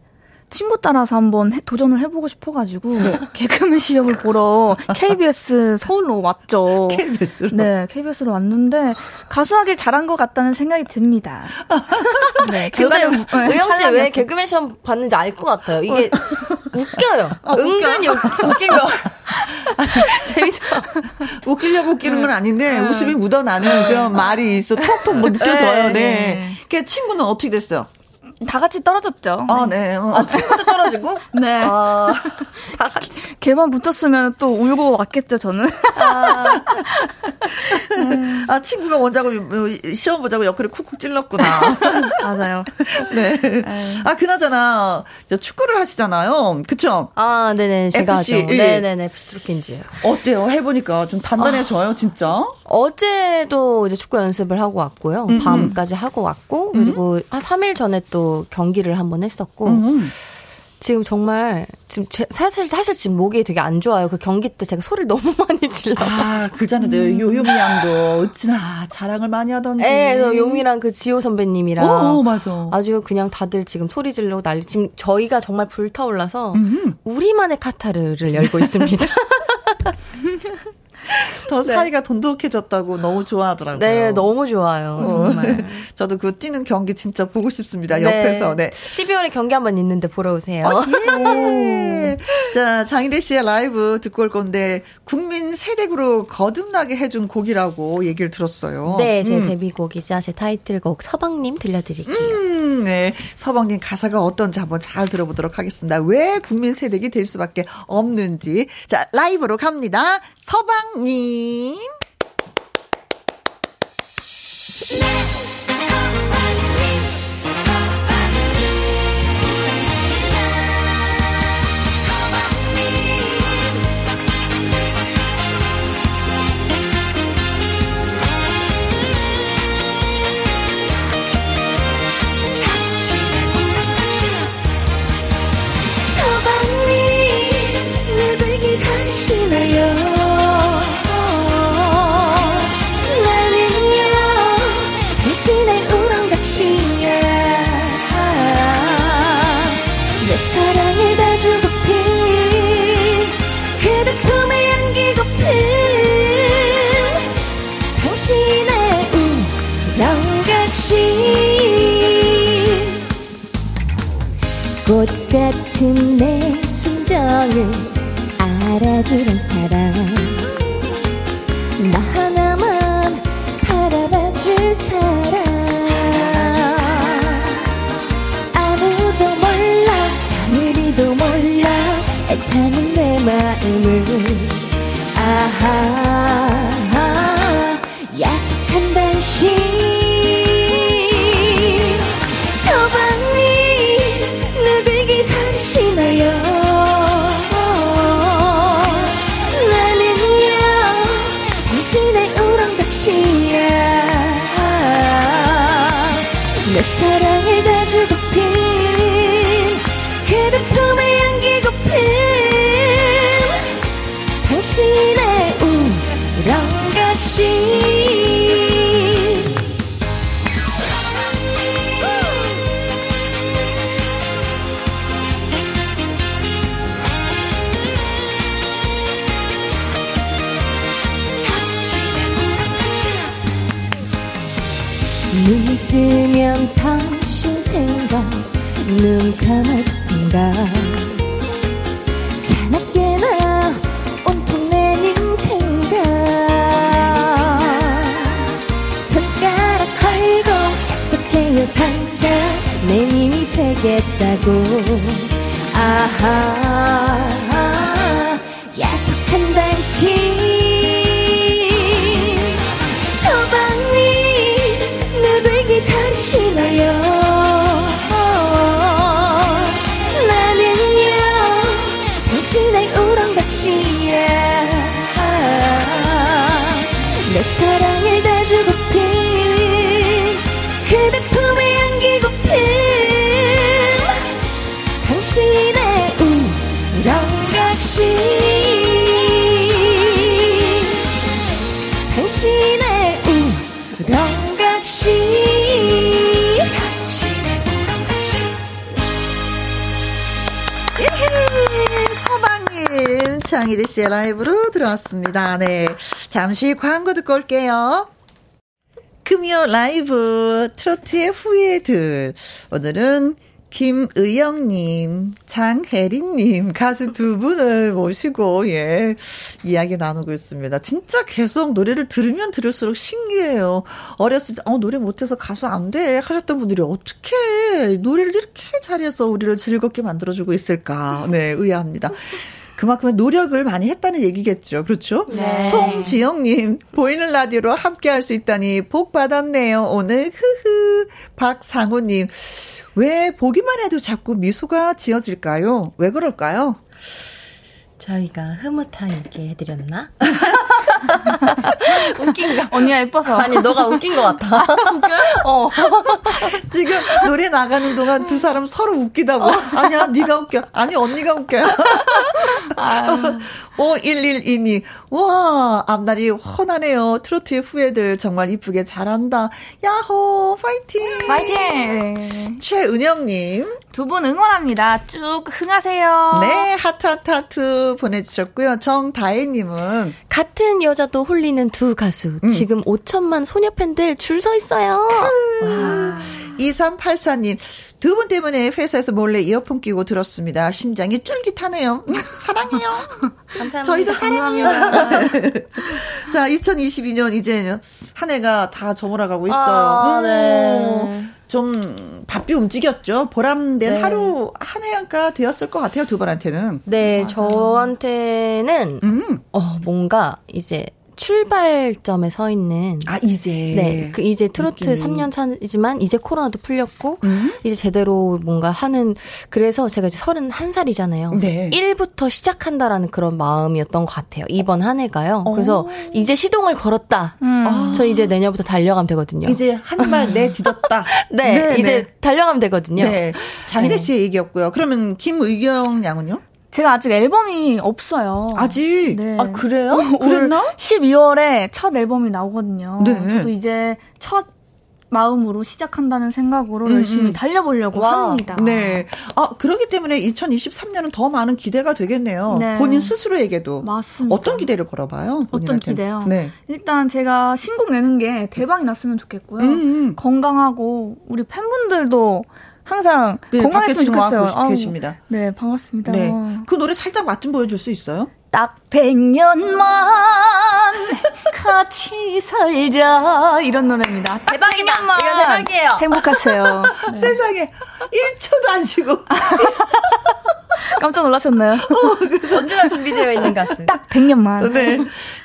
Speaker 2: 친구 따라서 한번 해, 도전을 해보고 싶어가지고 네. 개그맨 시험을 보러 KBS 서울로 왔죠.
Speaker 1: KBS로?
Speaker 2: 네, KBS로 왔는데 가수하길 잘한 것 같다는 생각이 듭니다. <laughs>
Speaker 3: 네, 근데 의영 씨 왜 개그맨 시험 봤는지 알 것 같아요. 이게 웃겨요. 아, 은근히 웃겨. 웃긴 거. <laughs> 재밌어.
Speaker 1: 웃기려고 웃기는 건 아닌데 네. 웃음이 묻어나는 그런 말이 있어. 톡톡 뭐 느껴져요. 네. 네. 그 친구는 어떻게 됐어요?
Speaker 2: 다 같이 떨어졌죠.
Speaker 1: 아, 네. 어.
Speaker 3: 아, 친구도 떨어지고? <laughs>
Speaker 2: 네. 아, 다 같이. 걔만 붙었으면 또 울고 왔겠죠, 저는. 아,
Speaker 1: 아 친구가 원자고 시험 보자고 옆구리 쿡쿡 찔렀구나. <laughs>
Speaker 2: 맞아요.
Speaker 1: 네. 에이. 아, 그나저나, 축구를 하시잖아요. 그쵸?
Speaker 3: 아, 네네. 제가 FC. 하죠. 네네네. FC 트로킨즈.
Speaker 1: 어때요? 해보니까 좀 단단해져요, 아, 진짜?
Speaker 3: 어제도 이제 축구 연습을 하고 왔고요. 음음. 밤까지 하고 왔고, 그리고 음. 한 3일 전에 또 경기를 한번 했었고 음. 지금 정말 지금 제, 사실 사실 지금 목이 되게 안 좋아요. 그 경기 때 제가 소리를 너무 <laughs> 많이 질러. 아,
Speaker 1: 그 전에도 음. 요요미 양도 어찌나 자랑을 많이 하던지.
Speaker 3: 네, 요미랑 그 지호 선배님이랑.
Speaker 1: 어, 어, 맞아.
Speaker 3: 아주 그냥 다들 지금 소리 지르고 난리. 지금 저희가 정말 불타올라서 음. 우리만의 카타르를 열고 있습니다. <laughs>
Speaker 1: 더 네. 사이가 돈독해졌다고 너무 좋아하더라고요.
Speaker 3: 네, 너무 좋아요. 어. 정말.
Speaker 1: 저도 그 뛰는 경기 진짜 보고 싶습니다. 네. 옆에서. 네.
Speaker 3: 12월에 경기 한 번 있는데 보러 오세요. 아,
Speaker 1: 예. 자, 장희래 씨의 라이브 듣고 올 건데 국민 세대으로 거듭나게 해준 곡이라고 얘기를 들었어요.
Speaker 3: 네, 제 음. 데뷔곡이자 제 타이틀곡 서방님 들려드릴게요.
Speaker 1: 음, 네. 서방님 가사가 어떤지 한번 잘 들어보도록 하겠습니다. 왜 국민 세대기 될 수밖에 없는지. 자, 라이브로 갑니다. 서방 님. 들어왔습니다. 네. 잠시 광고 듣고 올게요. 금요 라이브 트로트의 후예들. 오늘은 김의영님, 장혜린님, 가수 두 분을 모시고, 예, 이야기 나누고 있습니다. 진짜 계속 노래를 들으면 들을수록 신기해요. 어렸을 때, 어, 노래 못해서 가수 안 돼. 하셨던 분들이 어떻게 노래를 이렇게 잘해서 우리를 즐겁게 만들어주고 있을까. 네, 의아합니다. 그만큼의 노력을 많이 했다는 얘기겠죠. 그렇죠? 네. 송지영님, 보이는 라디오로 함께 할 수 있다니 복 받았네요. 오늘, 흐흐. 박상우님, 왜 보기만 해도 자꾸 미소가 지어질까요? 왜 그럴까요?
Speaker 3: 저희가 흐뭇한 있게 해드렸나? <laughs>
Speaker 2: 웃긴가? 언니가 예뻐서.
Speaker 3: 아니, 너가 웃긴 것 같아.
Speaker 2: 웃겨요? <laughs>
Speaker 3: 어. <laughs>
Speaker 1: 지금 노래 나가는 동안 두 사람 서로 웃기다고. 아니야, 네가 웃겨. 아니, 언니가 웃겨요. 5112님, 와, 앞날이 훤하네요. 트로트의 후예들 정말 이쁘게 잘한다. 야호, 파이팅!
Speaker 2: 파이팅!
Speaker 1: 최은영님.
Speaker 2: 두 분 응원합니다. 쭉 흥하세요.
Speaker 1: 네, 하트, 하트, 하트 보내주셨고요. 정다혜님은.
Speaker 3: 같은 여자도 홀리는 두 가수. 음. 지금 5천만 소녀 팬들 줄 서 있어요. 와.
Speaker 1: 2384님, 두분 때문에 회사에서 몰래 이어폰 끼고 들었습니다. 심장이 쫄깃하네요. 음, 사랑해요. <laughs>
Speaker 3: 감사합니다.
Speaker 1: 저희도 사랑해요. <laughs> 자, 2022년 이제 한 해가 다 저물어가고 있어요. 아, 네. 좀 바삐 움직였죠. 보람된 네. 하루 한 해가 되었을 것 같아요. 두 분한테는.
Speaker 3: 네, 맞아. 저한테는 음. 어 뭔가 이제 출발점에 서 있는
Speaker 1: 아 이제
Speaker 3: 네 그 이제 트로트 느낌이. 3년 차지만 이제 코로나도 풀렸고 음? 이제 제대로 뭔가 하는 그래서 제가 이제 31살이잖아요. 네. 1부터 시작한다라는 그런 마음이었던 것 같아요. 이번 한 해가요. 그래서 오. 어. 이제 시동을 걸었다. 음. 아. 저 이제 내년부터 달려가면 되거든요.
Speaker 1: 이제 한 발 내딛었다. <laughs>
Speaker 3: 네, 네, 이제 네. 달려가면 되거든요. 네.
Speaker 1: 장희래 씨의 얘기였고요. 그러면 김의경 양은요?
Speaker 2: 제가 아직 앨범이 없어요.
Speaker 1: 아직?
Speaker 2: 네.
Speaker 3: 아, 그래요? <laughs>
Speaker 2: 그랬나? 12월에 첫 앨범이 나오거든요. 네. 저도 이제 첫 마음으로 시작한다는 생각으로 음, 열심히 음. 달려보려고 와. 합니다.
Speaker 1: 네. 아, 그렇기 때문에 2023년은 더 많은 기대가 되겠네요. 네. 본인 스스로에게도.
Speaker 2: 맞습니다.
Speaker 1: 어떤 기대를 걸어봐요?
Speaker 2: 본인한테는? 어떤 기대요? 네. 일단 제가 신곡 내는 게 대박이 났으면 좋겠고요. 음, 음. 건강하고 우리 팬분들도 항상 네, 건강했으면 좋겠어요.
Speaker 1: 계십니다.
Speaker 2: 네, 반갑습니다. 네.
Speaker 1: 그 노래 살짝 맛 좀 보여줄 수 있어요?
Speaker 2: 딱 100년만 같이 살자 이런 노래입니다.
Speaker 3: 대박이다. 이거 대박이에요.
Speaker 2: 행복하세요. <laughs>
Speaker 1: 네. 세상에 1초도 안 쉬고 <laughs> <laughs>
Speaker 2: 깜짝 놀라셨나요?
Speaker 3: 어, 언제나 준비되어 있는 가수.
Speaker 2: 딱 100년만.
Speaker 1: 네.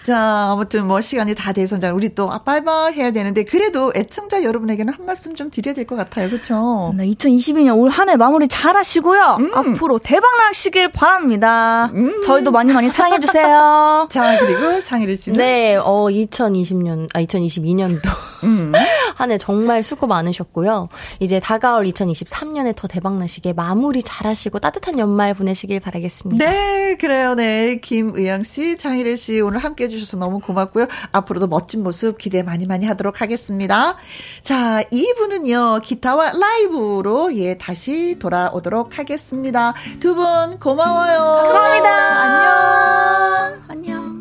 Speaker 1: 자, 아무튼 뭐 시간이 다 돼서 우리 또 빠이빠이 해야 되는데 그래도 애청자 여러분에게는 한 말씀 좀 드려야 될 것 같아요. 그렇죠?
Speaker 2: 네, 2022년 올 한 해 마무리 잘 하시고요. 음. 앞으로 대박 나시길 바랍니다. 음. 저희도 많이 많이 사랑해 주세요. <laughs>
Speaker 1: 자, 그리고 장희리 씨는
Speaker 3: 네, 어 2020년 아 2022년도 음. <laughs> 한해 정말 수고 많으셨고요. 이제 다가올 2023년에 더 대박 나시게 마무리 잘 하시고 따뜻한 연말 보내시길 바라겠습니다.
Speaker 1: 네, 그래요. 네. 김의영 씨, 장희래 씨 오늘 함께 해주셔서 너무 고맙고요. 앞으로도 멋진 모습 기대 많이 많이 하도록 하겠습니다. 자, 2부는요, 기타와 라이브로 예, 다시 돌아오도록 하겠습니다. 두 분 고마워요.
Speaker 2: 감사합니다.
Speaker 1: 안녕.
Speaker 2: 안녕.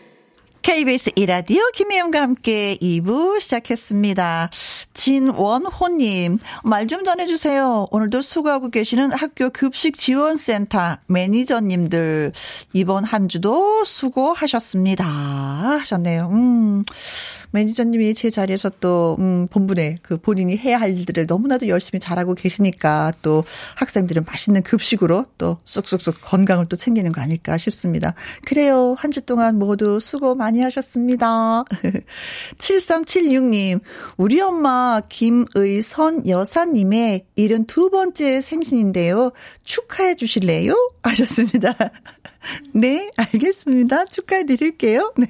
Speaker 1: KBS 이라디오 김혜영과 함께 2부 시작했습니다. 진원호님, 말 좀 전해주세요. 오늘도 수고하고 계시는 학교 급식 지원센터 매니저님들, 이번 한 주도 수고하셨습니다. 하셨네요. 음, 매니저님이 제 자리에서 또, 음, 본분에 그 본인이 해야 할 일들을 너무나도 열심히 잘하고 계시니까 또 학생들은 맛있는 급식으로 또 쑥쑥쑥 건강을 또 챙기는 거 아닐까 싶습니다. 그래요. 한 주 동안 모두 수고 많이 하셨습니다. <laughs> 7376님, 우리 엄마 김의선 여사님의 72번째 생신인데요. 축하해 주실래요? 하셨습니다. <laughs> <laughs> 네, 알겠습니다. 축하해 드릴게요. 네.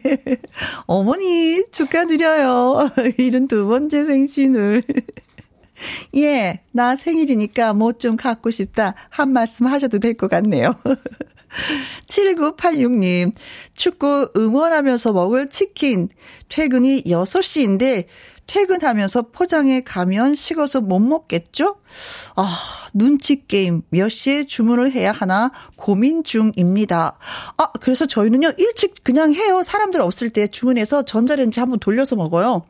Speaker 1: 어머니, 축하드려요. <laughs> 72번째 생신을. <laughs> 예, 나 생일이니까 뭐 좀 갖고 싶다. 한 말씀 하셔도 될 것 같네요. 7986님, 축구 응원하면서 먹을 치킨. 퇴근이 6시인데, 퇴근하면서 포장해 가면 식어서 못 먹겠죠? 아, 눈치 게임 몇 시에 주문을 해야 하나 고민 중입니다. 아, 그래서 저희는요, 일찍 그냥 해요. 사람들 없을 때 주문해서 전자레인지 한번 돌려서 먹어요.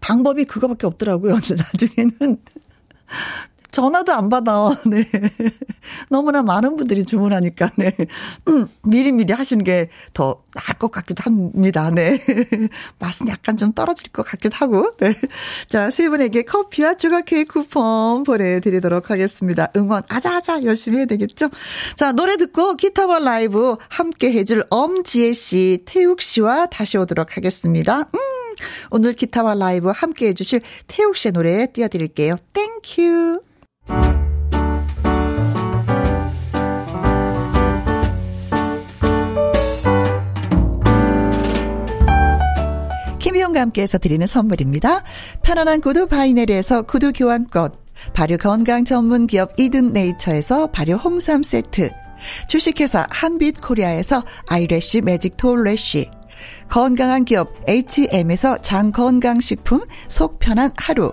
Speaker 1: 방법이 그거밖에 없더라고요. <laughs> 나중에는 전화도 안 받아. <laughs> 네. 너무나 많은 분들이 주문하니까, 네. 음, 미리미리 하시는 게 더 나을 것 같기도 합니다. 네. <laughs> 맛은 약간 좀 떨어질 것 같기도 하고, 네. 자, 세 분에게 커피와 조각 케이크 쿠폰 보내드리도록 하겠습니다. 응원 아자아자 열심히 해야 되겠죠? 자, 노래 듣고 기타와 라이브 함께 해줄 엄지혜 씨, 태욱 씨와 다시 오도록 하겠습니다. 음, 오늘 기타와 라이브 함께 해주실 태욱 씨의 노래 띄워드릴게요. Thank you. 김혜영과 함께에서 드리는 선물입니다. 편안한 구두 바이네르에서 구두 교환권, 발효 건강 전문 기업 이든 네이처에서 발효 홍삼 세트, 주식회사 한빛 코리아에서 아이래쉬 매직 톨래쉬, 건강한 기업 H&M에서 장 건강식품 속 편한 하루,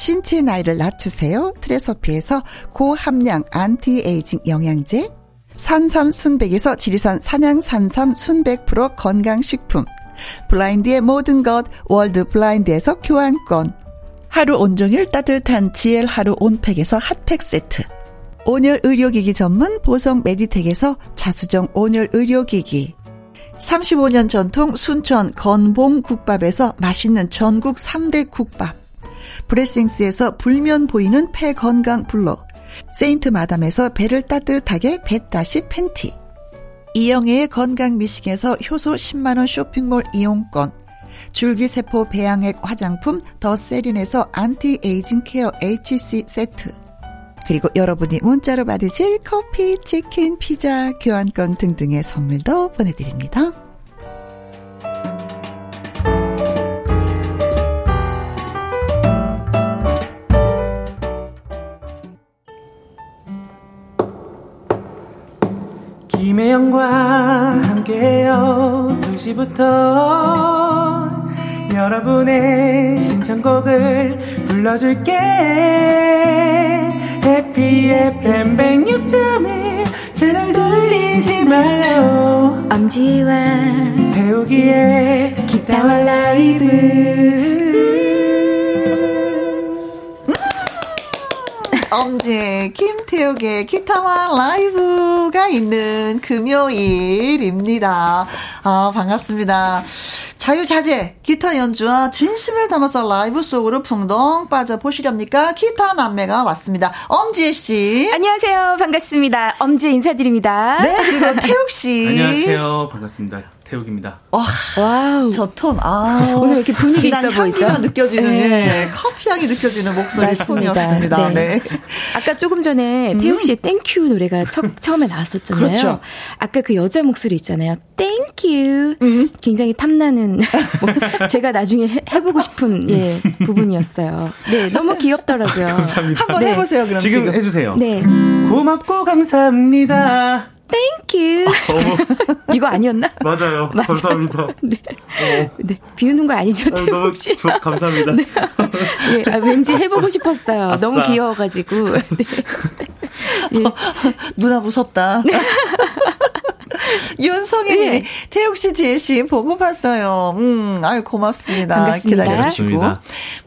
Speaker 1: 신체 나이를 낮추세요. 트레서피에서 고함량 안티에이징 영양제. 산삼 순백에서 지리산 산양 산삼 순백 프로 건강식품. 블라인드의 모든 것 월드 블라인드에서 교환권. 하루 온종일 따뜻한 지엘 하루 온팩에서 핫팩 세트. 온열 의료기기 전문 보성 메디텍에서 자수정 온열 의료기기. 35년 전통 순천 건봉 국밥에서 맛있는 전국 3대 국밥. 브레싱스에서 불면 보이는 폐 건강 블러. 세인트 마담에서 배를 따뜻하게 뱃다시 팬티. 이영애의 건강 미식에서 효소 10만원 쇼핑몰 이용권. 줄기세포 배양액 화장품 더 세린에서 안티에이징 케어 HC 세트. 그리고 여러분이 문자로 받으실 커피, 치킨, 피자, 교환권 등등의 선물도 보내드립니다.
Speaker 5: 김혜영과 함께해요. 2시부터 여러분의 신청곡을 불러줄게. 해피 FM 106.1 채널 돌리지 말아요.
Speaker 6: 엄지와
Speaker 5: 태우기에 기타와 라이브
Speaker 1: 엄지혜 태욱의 기타와 라이브가 있는 금요일입니다. 아, 반갑습니다. 자유자재 기타 연주와 진심을 담아서 라이브 속으로 풍덩 빠져보시렵니까? 기타 남매가 왔습니다. 엄지혜 씨.
Speaker 7: 안녕하세요. 반갑습니다. 엄지혜 인사드립니다.
Speaker 1: 네, 그리고 태욱 씨. <laughs>
Speaker 8: 안녕하세요. 반갑습니다. 태욱입니다. 와,
Speaker 1: 와우. 저 톤, 아. <laughs>
Speaker 7: 오늘 이렇게 분위기 있어 보이죠?
Speaker 1: 느껴지는, 네. 예, 커피 향이 느껴지는 목소리. 톤이었습니다. 네. 네.
Speaker 7: 아까 조금 전에 음. 태욱 씨의 Thank you 노래가 처, <laughs> 처음에 나왔었잖아요. 그렇죠. 아까 그 여자 목소리 있잖아요. Thank you. 음. 굉장히 탐나는, <laughs> 뭐, 제가 나중에 해, 해보고 싶은, 예, 부분이었어요. 네, 너무 귀엽더라고요.
Speaker 8: 감사합니다.
Speaker 1: 한번 네. 해보세요, 그럼.
Speaker 8: 지금, 지금 해주세요.
Speaker 7: 네.
Speaker 8: 고맙고 감사합니다.
Speaker 7: Thank you. 어. <laughs> 이거 아니었나?
Speaker 8: 맞아요. 맞아. 감사합니다. <laughs> 네.
Speaker 7: 어. 네. 비우는 거 아니죠, 어, 너무
Speaker 8: 씨? 조, 감사합니다. 네.
Speaker 7: 예, 아, 왠지 해보고 싶었어요. 아싸. 너무 귀여워가지고. <laughs> 네.
Speaker 1: 예. 누나 무섭다. <laughs> 네. 윤성희님이 네. 태욱 씨, 지혜 씨 보고 봤어요. 음, 아유 고맙습니다.
Speaker 7: 반갑습니다.
Speaker 1: 기다려주시고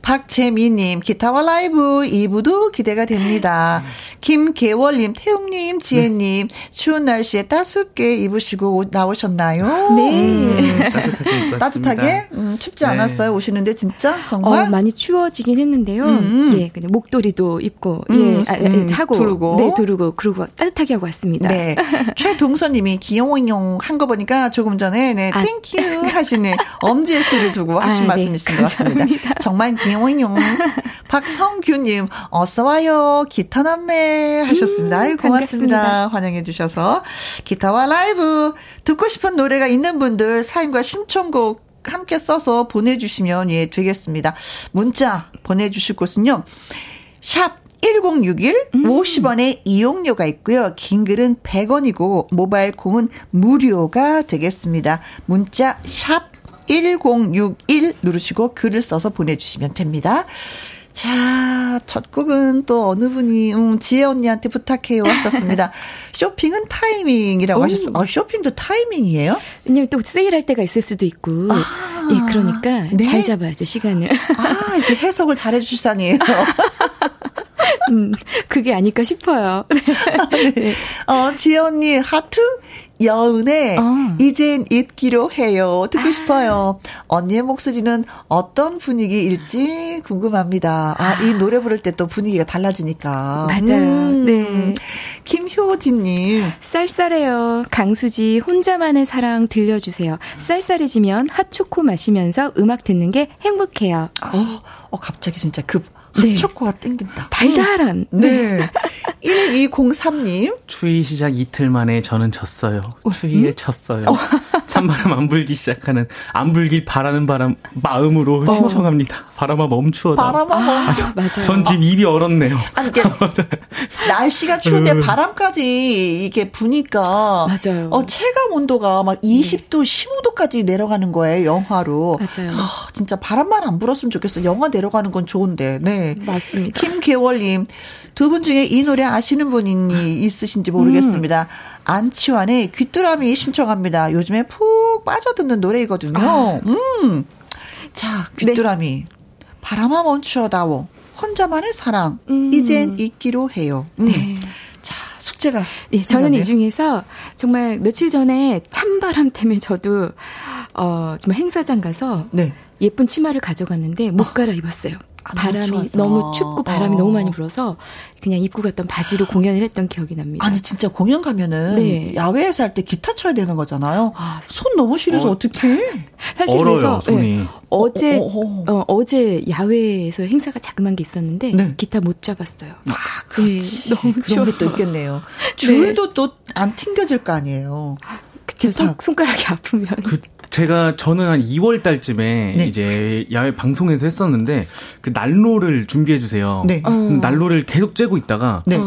Speaker 1: 박재미님 기타와 라이브 2부도 기대가 됩니다. 김계월님, 태욱님, 지혜님 네. 추운 날씨에 따숩게 입으시고 나오셨나요?
Speaker 7: 네.
Speaker 1: 음, 따뜻하게, 따뜻하게? 음, 춥지 네. 않았어요? 오시는데 진짜 정말
Speaker 7: 어, 많이 추워지긴 했는데요. 음. 예, 근데 목도리도 입고 음, 예, 아, 예, 하고 두르고 네 두르고 그리고 따뜻하게 하고 왔습니다.
Speaker 1: 네. <laughs> 최동선님이 기 용용 한 거 보니까 조금 전에 네 아. Thank you 하시는 <laughs> 엄지혜 씨를 두고 하신 아, 네. 말씀이신 네. 것 같습니다. 정말 기용용 <laughs> 박성규님 어서 와요 기타 남매 하셨습니다. 아유 고맙습니다. 반갑습니다. 환영해 주셔서 기타와 라이브 듣고 싶은 노래가 있는 분들 사연과 신청곡 함께 써서 보내주시면 예 되겠습니다. 문자 보내주실 곳은요. 샵 1061, 음. 50원의 이용료가 있고요. 긴 글은 100원이고 모바일 콩은 무료가 되겠습니다. 문자 샵 1061 누르시고 글을 써서 보내주시면 됩니다. 자, 첫 곡은 또 어느 분이, 음, 지혜 언니한테 부탁해요 하셨습니다. <laughs> 쇼핑은 타이밍이라고 오. 하셨습니다. 아, 쇼핑도 타이밍이에요?
Speaker 7: 왜냐면 또 세일할 때가 있을 수도 있고. 아. 예, 그러니까 네? 잘 잡아야죠, 시간을.
Speaker 1: 아, 이렇게 해석을 잘 해주시다니. <laughs>
Speaker 7: 음, 그게 아닐까 싶어요. <laughs>
Speaker 1: 네. 어, 지혜 언니, 하트? 여은의 어. 이젠 잊기로 해요. 듣고 아. 싶어요. 언니의 목소리는 어떤 분위기일지 궁금합니다. 아, 이 아. 노래 부를 때 또 분위기가 달라지니까.
Speaker 7: 맞아요. 음. 네.
Speaker 1: 김효진님.
Speaker 7: 쌀쌀해요. 강수지 혼자만의 사랑 들려주세요. 쌀쌀해지면 핫초코 마시면서 음악 듣는 게 행복해요.
Speaker 1: 어, 어 갑자기 진짜 급 네. 초코가 땡긴다.
Speaker 7: 달달한.
Speaker 1: 음. 네. 1203님.
Speaker 8: 추위 시작 이틀 만에 저는 졌어요. 추위에 음? 졌어요. 어. <laughs> 찬바람 안 불기 시작하는 안 불길 바라는 바람 마음으로 어. 신청합니다. 바람아 멈추어다.
Speaker 1: 바람아 멈추.
Speaker 7: 아, 맞아요.
Speaker 8: 전 지금 입이 얼었네요.
Speaker 1: 아니 이게 <laughs> 날씨가 추운데 음. 바람까지 이게 부니까
Speaker 7: 맞아요.
Speaker 1: 어 체감 온도가 막 20도, 네. 15도까지 내려가는 거예요. 영하로.
Speaker 7: 맞아요.
Speaker 1: 아, 진짜 바람만 안 불었으면 좋겠어. 영하 내려가는 건 좋은데. 네.
Speaker 7: 맞습니다.
Speaker 1: 김계월님 두 분 중에 이 노래 아시는 분이 있으신지 모르겠습니다. 음. 안치환의 귀뚜라미 신청합니다. 요즘에 푹 빠져듣는 노래이거든요. 아. 음. 자, 귀뚜라미. 네. 바람아 멈추어다오. 혼자만의 사랑. 음. 이젠 잊기로 해요. 음. 네. 자, 숙제가.
Speaker 7: 네, 저는 이 중에서 정말 며칠 전에 찬바람 때문에 저도, 어, 정말 행사장 가서. 네. 예쁜 치마를 가져갔는데 못 갈아입었어요. 바람이 추웠어. 너무 춥고 바람이 어. 너무 많이 불어서 그냥 입고 갔던 바지로 공연을 했던 기억이 납니다.
Speaker 1: 아니 진짜 공연 가면은 네. 야외에서 할 때 기타 쳐야 되는 거잖아요. 아, 손 너무 시려서 어, 떻게 <laughs>
Speaker 7: 사실 그래서 네, 어제 어, 어, 어, 어 제 야외에서 행사가 자그만 게 있었는데 네. 기타 못 잡았어요.
Speaker 1: 아, 그렇지. 네, 너무 <laughs> 그런 것도 있겠네요. 줄도 네. 또안 튕겨질 거 아니에요.
Speaker 7: 그쵸, 손, 손가락이 아프면.
Speaker 8: 그 제가 저는 한 2월 달쯤에 네. 이제 야외 방송에서 했었는데 그 난로를 준비해 주세요. 네. 어. 난로를 계속 쬐고 있다가 네.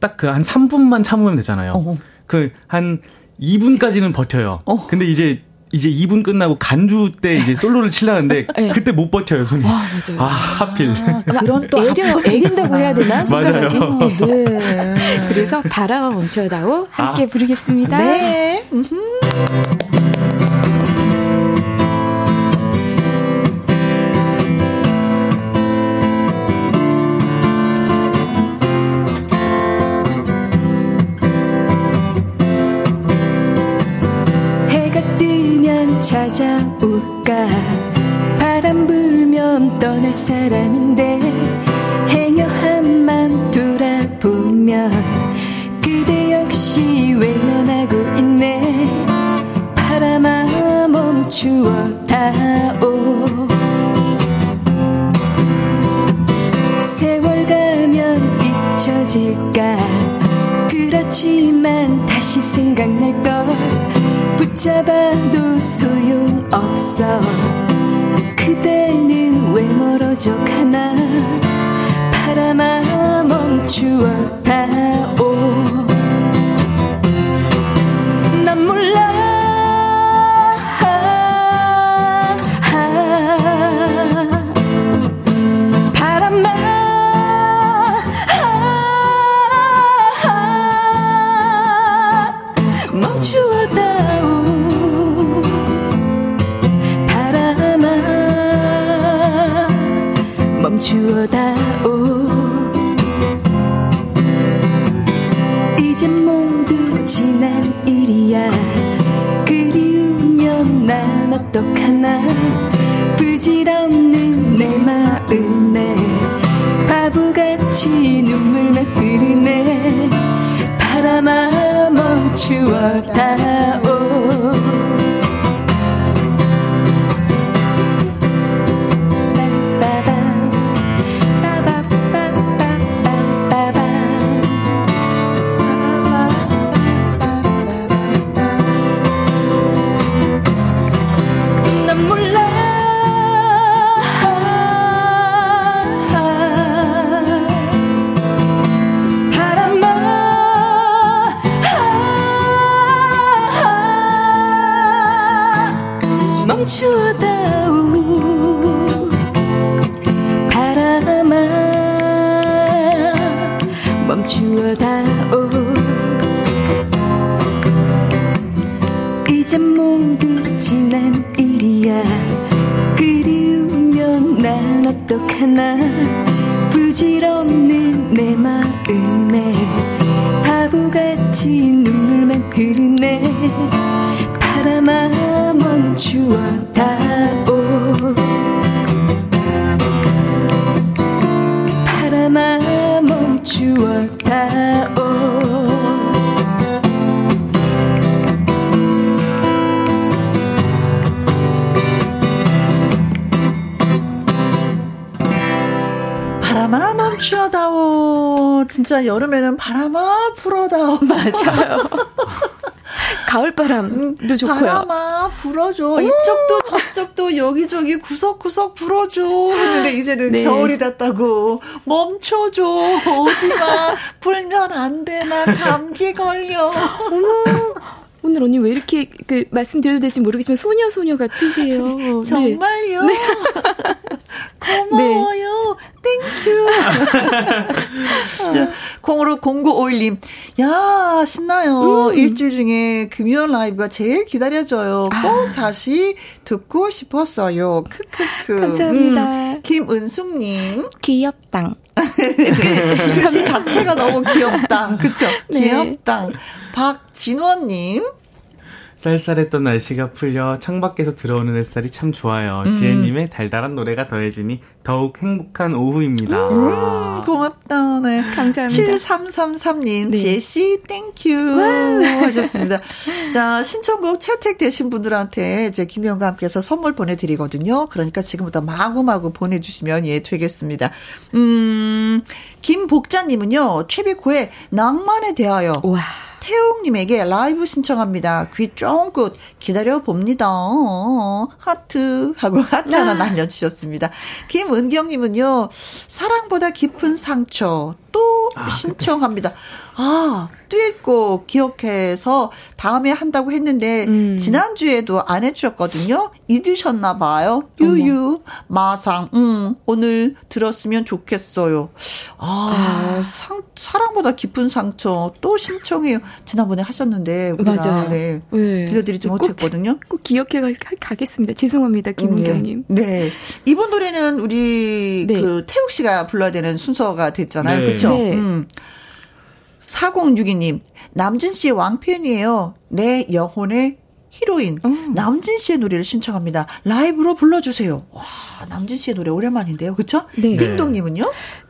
Speaker 8: 딱그 한 3분만 참으면 되잖아요. 그 한 2분까지는 버텨요. 어. 근데 이제 이제 2분 끝나고 간주 때 이제 솔로를 치려는데 <laughs> 네. 그때 못 버텨요 손이.
Speaker 7: 와, 맞아요.
Speaker 8: 아 하필.
Speaker 1: 아, 그런 또 애려
Speaker 7: 애긴다고 해야 되나? <laughs>
Speaker 8: 맞아요. 어,
Speaker 7: 네. 그래서 바람 멈춰다오 함께 아. 부르겠습니다.
Speaker 1: 네. <laughs>
Speaker 7: 찾아올까? 바람 불면 떠날 사람인데 행여한 맘 돌아보면 그대 역시 외면하고 있네. 바람아 멈추어 다오 세월 가면 잊혀질까? 그렇지만 다시 생각날 걸 붙잡아도 소용없어. 그대는 왜 멀어져 가나? 바람아 멈추어 다오 바람아
Speaker 1: 불어다오.
Speaker 9: 맞아요. <laughs> 가을바람도 좋고요.
Speaker 1: 바람아 불어줘. 이쪽도 저쪽도 여기저기 구석구석 불어줘. 했는데 이제는 네. 겨울이 됐다고. 멈춰줘. 오지마. 불면 안 되나 감기 걸려.
Speaker 9: 오늘 언니 왜 이렇게 그 말씀드려도 될지 모르겠지만 소녀 소녀 같으세요.
Speaker 1: 네. 정말요? 네. <laughs> 고마워요. Thank you. 네. 콩으로 0951님. 야, 신나요. 음. 일주일 중에 금요일 라이브가 제일 기다려져요. 꼭 아. 다시 듣고 싶었어요. 크크크.
Speaker 9: 감사합니다. 음.
Speaker 1: 김은숙님.
Speaker 9: 귀엽당. <laughs>
Speaker 1: 글씨 자체가 너무 귀엽다. 그쵸? 네. 귀엽당. 박진원님.
Speaker 5: 쌀쌀했던 날씨가 풀려 창밖에서 들어오는 햇살이 참 좋아요. 음. 지혜님의 달달한 노래가 더해주니 더욱 행복한 오후입니다.
Speaker 1: 음, 고맙다. 네.
Speaker 9: 감사합니다.
Speaker 1: 7333님, 네. 지혜 씨, thank you. 하셨습니다. 자, 신청곡 채택되신 분들한테 이제 김혜영과 함께에서 선물 보내드리거든요. 그러니까 지금부터 마구마구 보내주시면 예, 되겠습니다. 음, 김복자님은요, 최백호의 낭만에 대하여. 와. 태욱님에게 라이브 신청합니다. 귀 쫑긋 기다려 봅니다. 하트 하고 <laughs> 하트 하나 아. 날려주셨습니다. 김은경님은요. 사랑보다 깊은 상처 또 아, 신청합니다. 아, 듀엣곡 기억해서 다음에 한다고 했는데 음. 지난주에도 안 해주셨거든요. 잊으셨나 봐요. 유유 마상 음, 오늘 들었으면 좋겠어요. 아, 아, 상, 사랑보다 깊은 상처 또 신청해요. 지난번에 하셨는데 우리가 맞아요. 네, 네. 들려드리지 꼭, 못했거든요.
Speaker 9: 꼭 기억해 가겠습니다. 죄송합니다, 김은경님.
Speaker 1: 네. 네. 이번 노래는 우리 네. 그 태욱 씨가 불러야 되는 순서가 됐잖아요. 네. 그렇죠? 네. 음. 4062님, 남준 씨 왕팬이에요. 내 영혼의 히로인 음. 남진 씨의 노래를 신청합니다. 라이브로 불러주세요. 와 남진 씨의 노래 오랜만인데요, 그렇죠? 네. 띵동님은요?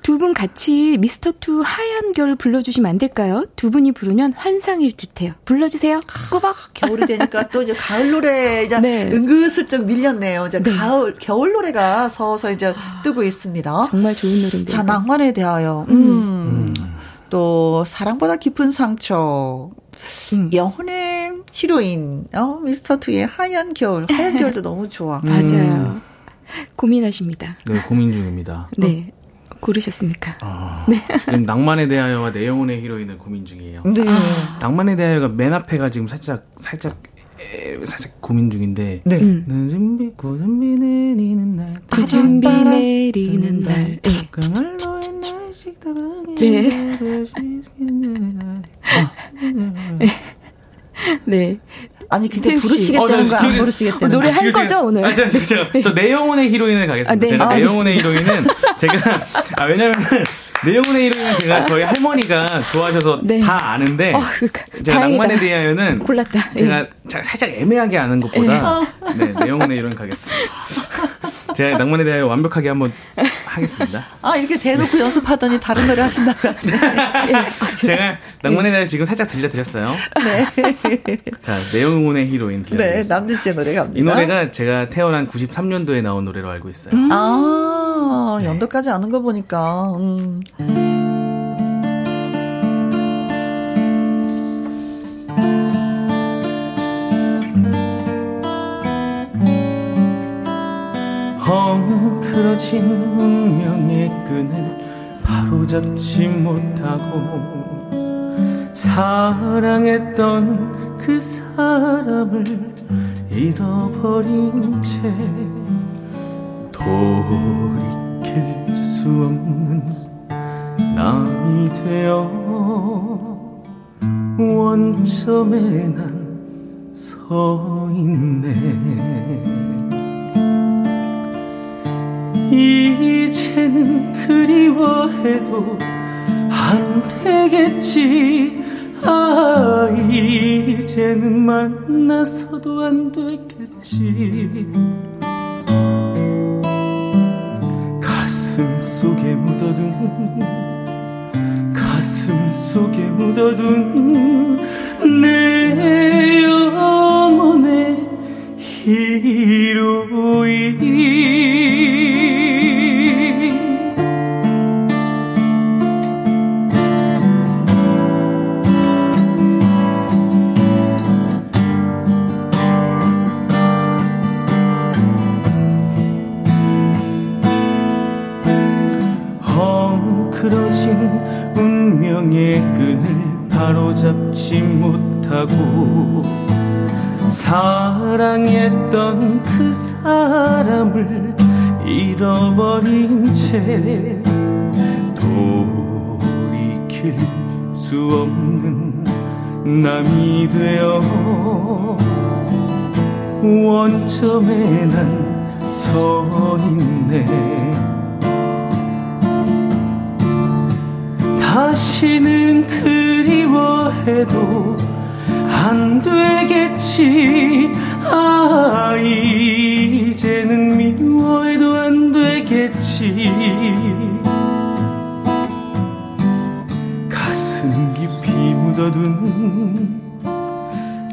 Speaker 7: 두 분 같이 미스터 투 하얀 겨울 불러주시면 안 될까요? 두 분이 부르면 환상일 듯해요. 불러주세요. 꼬박.
Speaker 1: 겨울이 되니까 또 이제 가을 노래 이제 네. 은근슬쩍 밀렸네요. 이제 네. 가을 겨울 노래가 서서 이제 뜨고 있습니다.
Speaker 7: 정말 좋은 노래인데.
Speaker 1: 자 낭만에 대하여. 음. 음. 또 사랑보다 깊은 상처. 음. 영혼의 히로인, 어, 미스터 투의 하얀 겨울. 하얀 <laughs> 겨울도 너무 좋아.
Speaker 7: 맞아요. 고민하십니다.
Speaker 8: 네, 고민 중입니다. <laughs>
Speaker 7: 네. 고르셨습니까?
Speaker 8: 아, <laughs> 네. 지금 낭만에 대하여와 내 영혼의 히로인을 고민 중이에요. 네. 아. 낭만에 대하여가 맨 앞에가 지금 살짝 살짝 살짝 고민 중인데. 네. 음. 늦은 비, 굳은 비 내리는 날.
Speaker 7: 굳은 비 내리는 날. 네. 네. 네.
Speaker 1: 아니 근데 부르시겠다는 어, 거안 부르시겠다는
Speaker 7: 노래 할 거죠 오늘?
Speaker 8: 아, 제가, 제가, 제가 저 내영혼의 히로인을 가겠습니다. 아, 네. 제가 아, 내영혼의 히로인은 제가 아 왜냐면 내영혼의 히로인은 제가 저희 할머니가 좋아하셔서 네. 다 아는데 어, 그, 제가 낭만에 대하여는
Speaker 7: 골랐다.
Speaker 8: 제가 예. 살짝 애매하게 아는 것보다 예. 네, 내영혼의 히로인 가겠습니다. 제가 낭만에 대하여 완벽하게 한번 하겠습니다.
Speaker 1: 아 이렇게 대놓고 연습하더니 다른 노래 하신다고 하시네. 예,
Speaker 8: 제가 낭만에 대하여 지금 살짝 들려드렸어요. 네. 자 내용혼의 히로인 들려드렸습니다.
Speaker 1: 네, 남진 씨의 노래 갑니다.
Speaker 8: 이 노래가 제가 태어난 93년도에 나온 노래로 알고 있어요.
Speaker 1: 음. 아 연도까지 아는 거 보니까. 음.
Speaker 5: 헝클어진 운명의 끈을 바로잡지 못하고 사랑했던 그 사람을 잃어버린 채 돌이킬 수 없는 남이 되어 원점에 난 서 있네. 이제는 그리워해도 안 되겠지. 아 이제는 만나서도 안 되겠지. 가슴 속에 묻어둔 가슴 속에 묻어둔 내 영혼의 히로인 못하고 사랑했던 그 사람을 잃어버린 채 돌이킬 수 없는 남이 되어 원점에 난 서 있네. 다시는 그리워해도 안 되겠지. 아 이제는 미워해도 안 되겠지. 가슴 깊이 묻어둔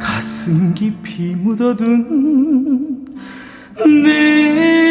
Speaker 5: 가슴 깊이 묻어둔 내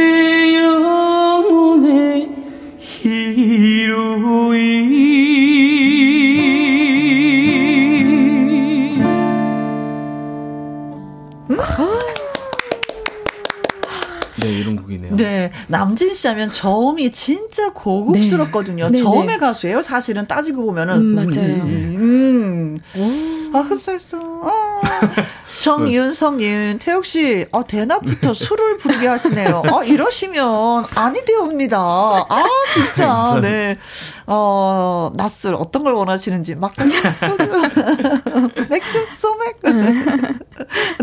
Speaker 1: 남진 씨 하면 저음이 진짜 고급스럽거든요. 네. 저음의 네, 네. 가수예요. 사실은 따지고 보면은. 음,
Speaker 7: 맞아요.
Speaker 1: 음. 음. 아, 흡사했어. 아. <laughs> 정윤성님, 태욱 씨, 어, 대낮부터 술을 부르게 하시네요. 어, 이러시면 아니 되옵니다. 아, 진짜. 네. 어, 낮술 어떤 걸 원하시는지 막걸리, <laughs> 소주, 맥주, 소맥.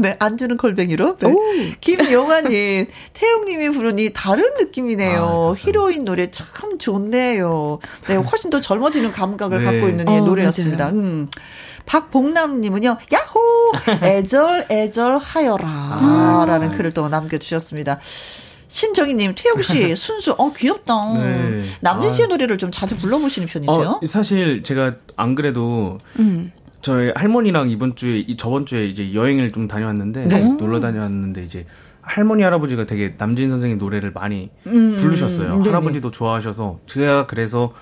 Speaker 1: 네, 안주는 골뱅이로. 네. 김용아님, 태용님이 부르니 다른 느낌이네요. 아, 히로인 노래 참 좋네요. 네, 훨씬 더 젊어지는 감각을 네. 갖고 있는 어, 노래였습니다. 음. 박봉남님은요, 야호! <laughs> 애절, 애절 하여라. 아. 라는 글을 또 남겨주셨습니다. 신정희님, 태영 씨 <laughs> 순수, 어 귀엽다. 네. 남진 씨의 아. 노래를 좀 자주 불러보시는 편이세요?
Speaker 5: 어, 사실 제가 안 그래도 음. 저희 할머니랑 이번 주에 저번 주에 이제 여행을 좀 다녀왔는데 네. 놀러 다녀왔는데 이제 할머니 할아버지가 되게 남진 선생님 노래를 많이 음, 부르셨어요. 음, 할아버지도 좋아하셔서 제가 그래서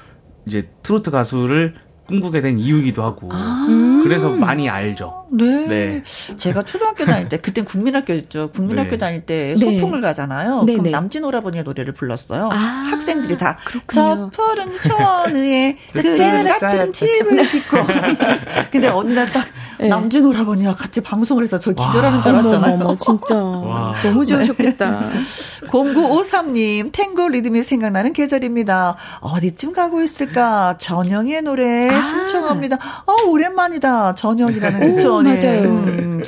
Speaker 5: 이제 트로트 가수를 꿈꾸게 된 이유이기도 하고 아~ 그래서 많이 알죠.
Speaker 1: 네. 네. 제가 초등학교 다닐 때 그땐 국민학교였죠. 국민학교 네. 다닐 때 네. 소풍을 가잖아요. 네, 그럼 네. 남진 오라버니의 노래를 불렀어요. 아~ 학생들이 다 저 푸른 초원 위에 그늘 같은 집을 짓고. <laughs> 근데 어느 날딱 네. 남진 오라버니와 같이 방송을 해서 저 기절하는 줄 알았잖아요. 어머, 어머, <laughs>
Speaker 7: 진짜 와. 너무 좋으셨겠다.
Speaker 1: 0953님 탱고 리듬이 생각나는 계절입니다. 어디쯤 가고 있을까? 전영의 노래 아. 신청합니다. 어 오랜만이다. 전영이라는 그쵸? 네. 맞아요. 음,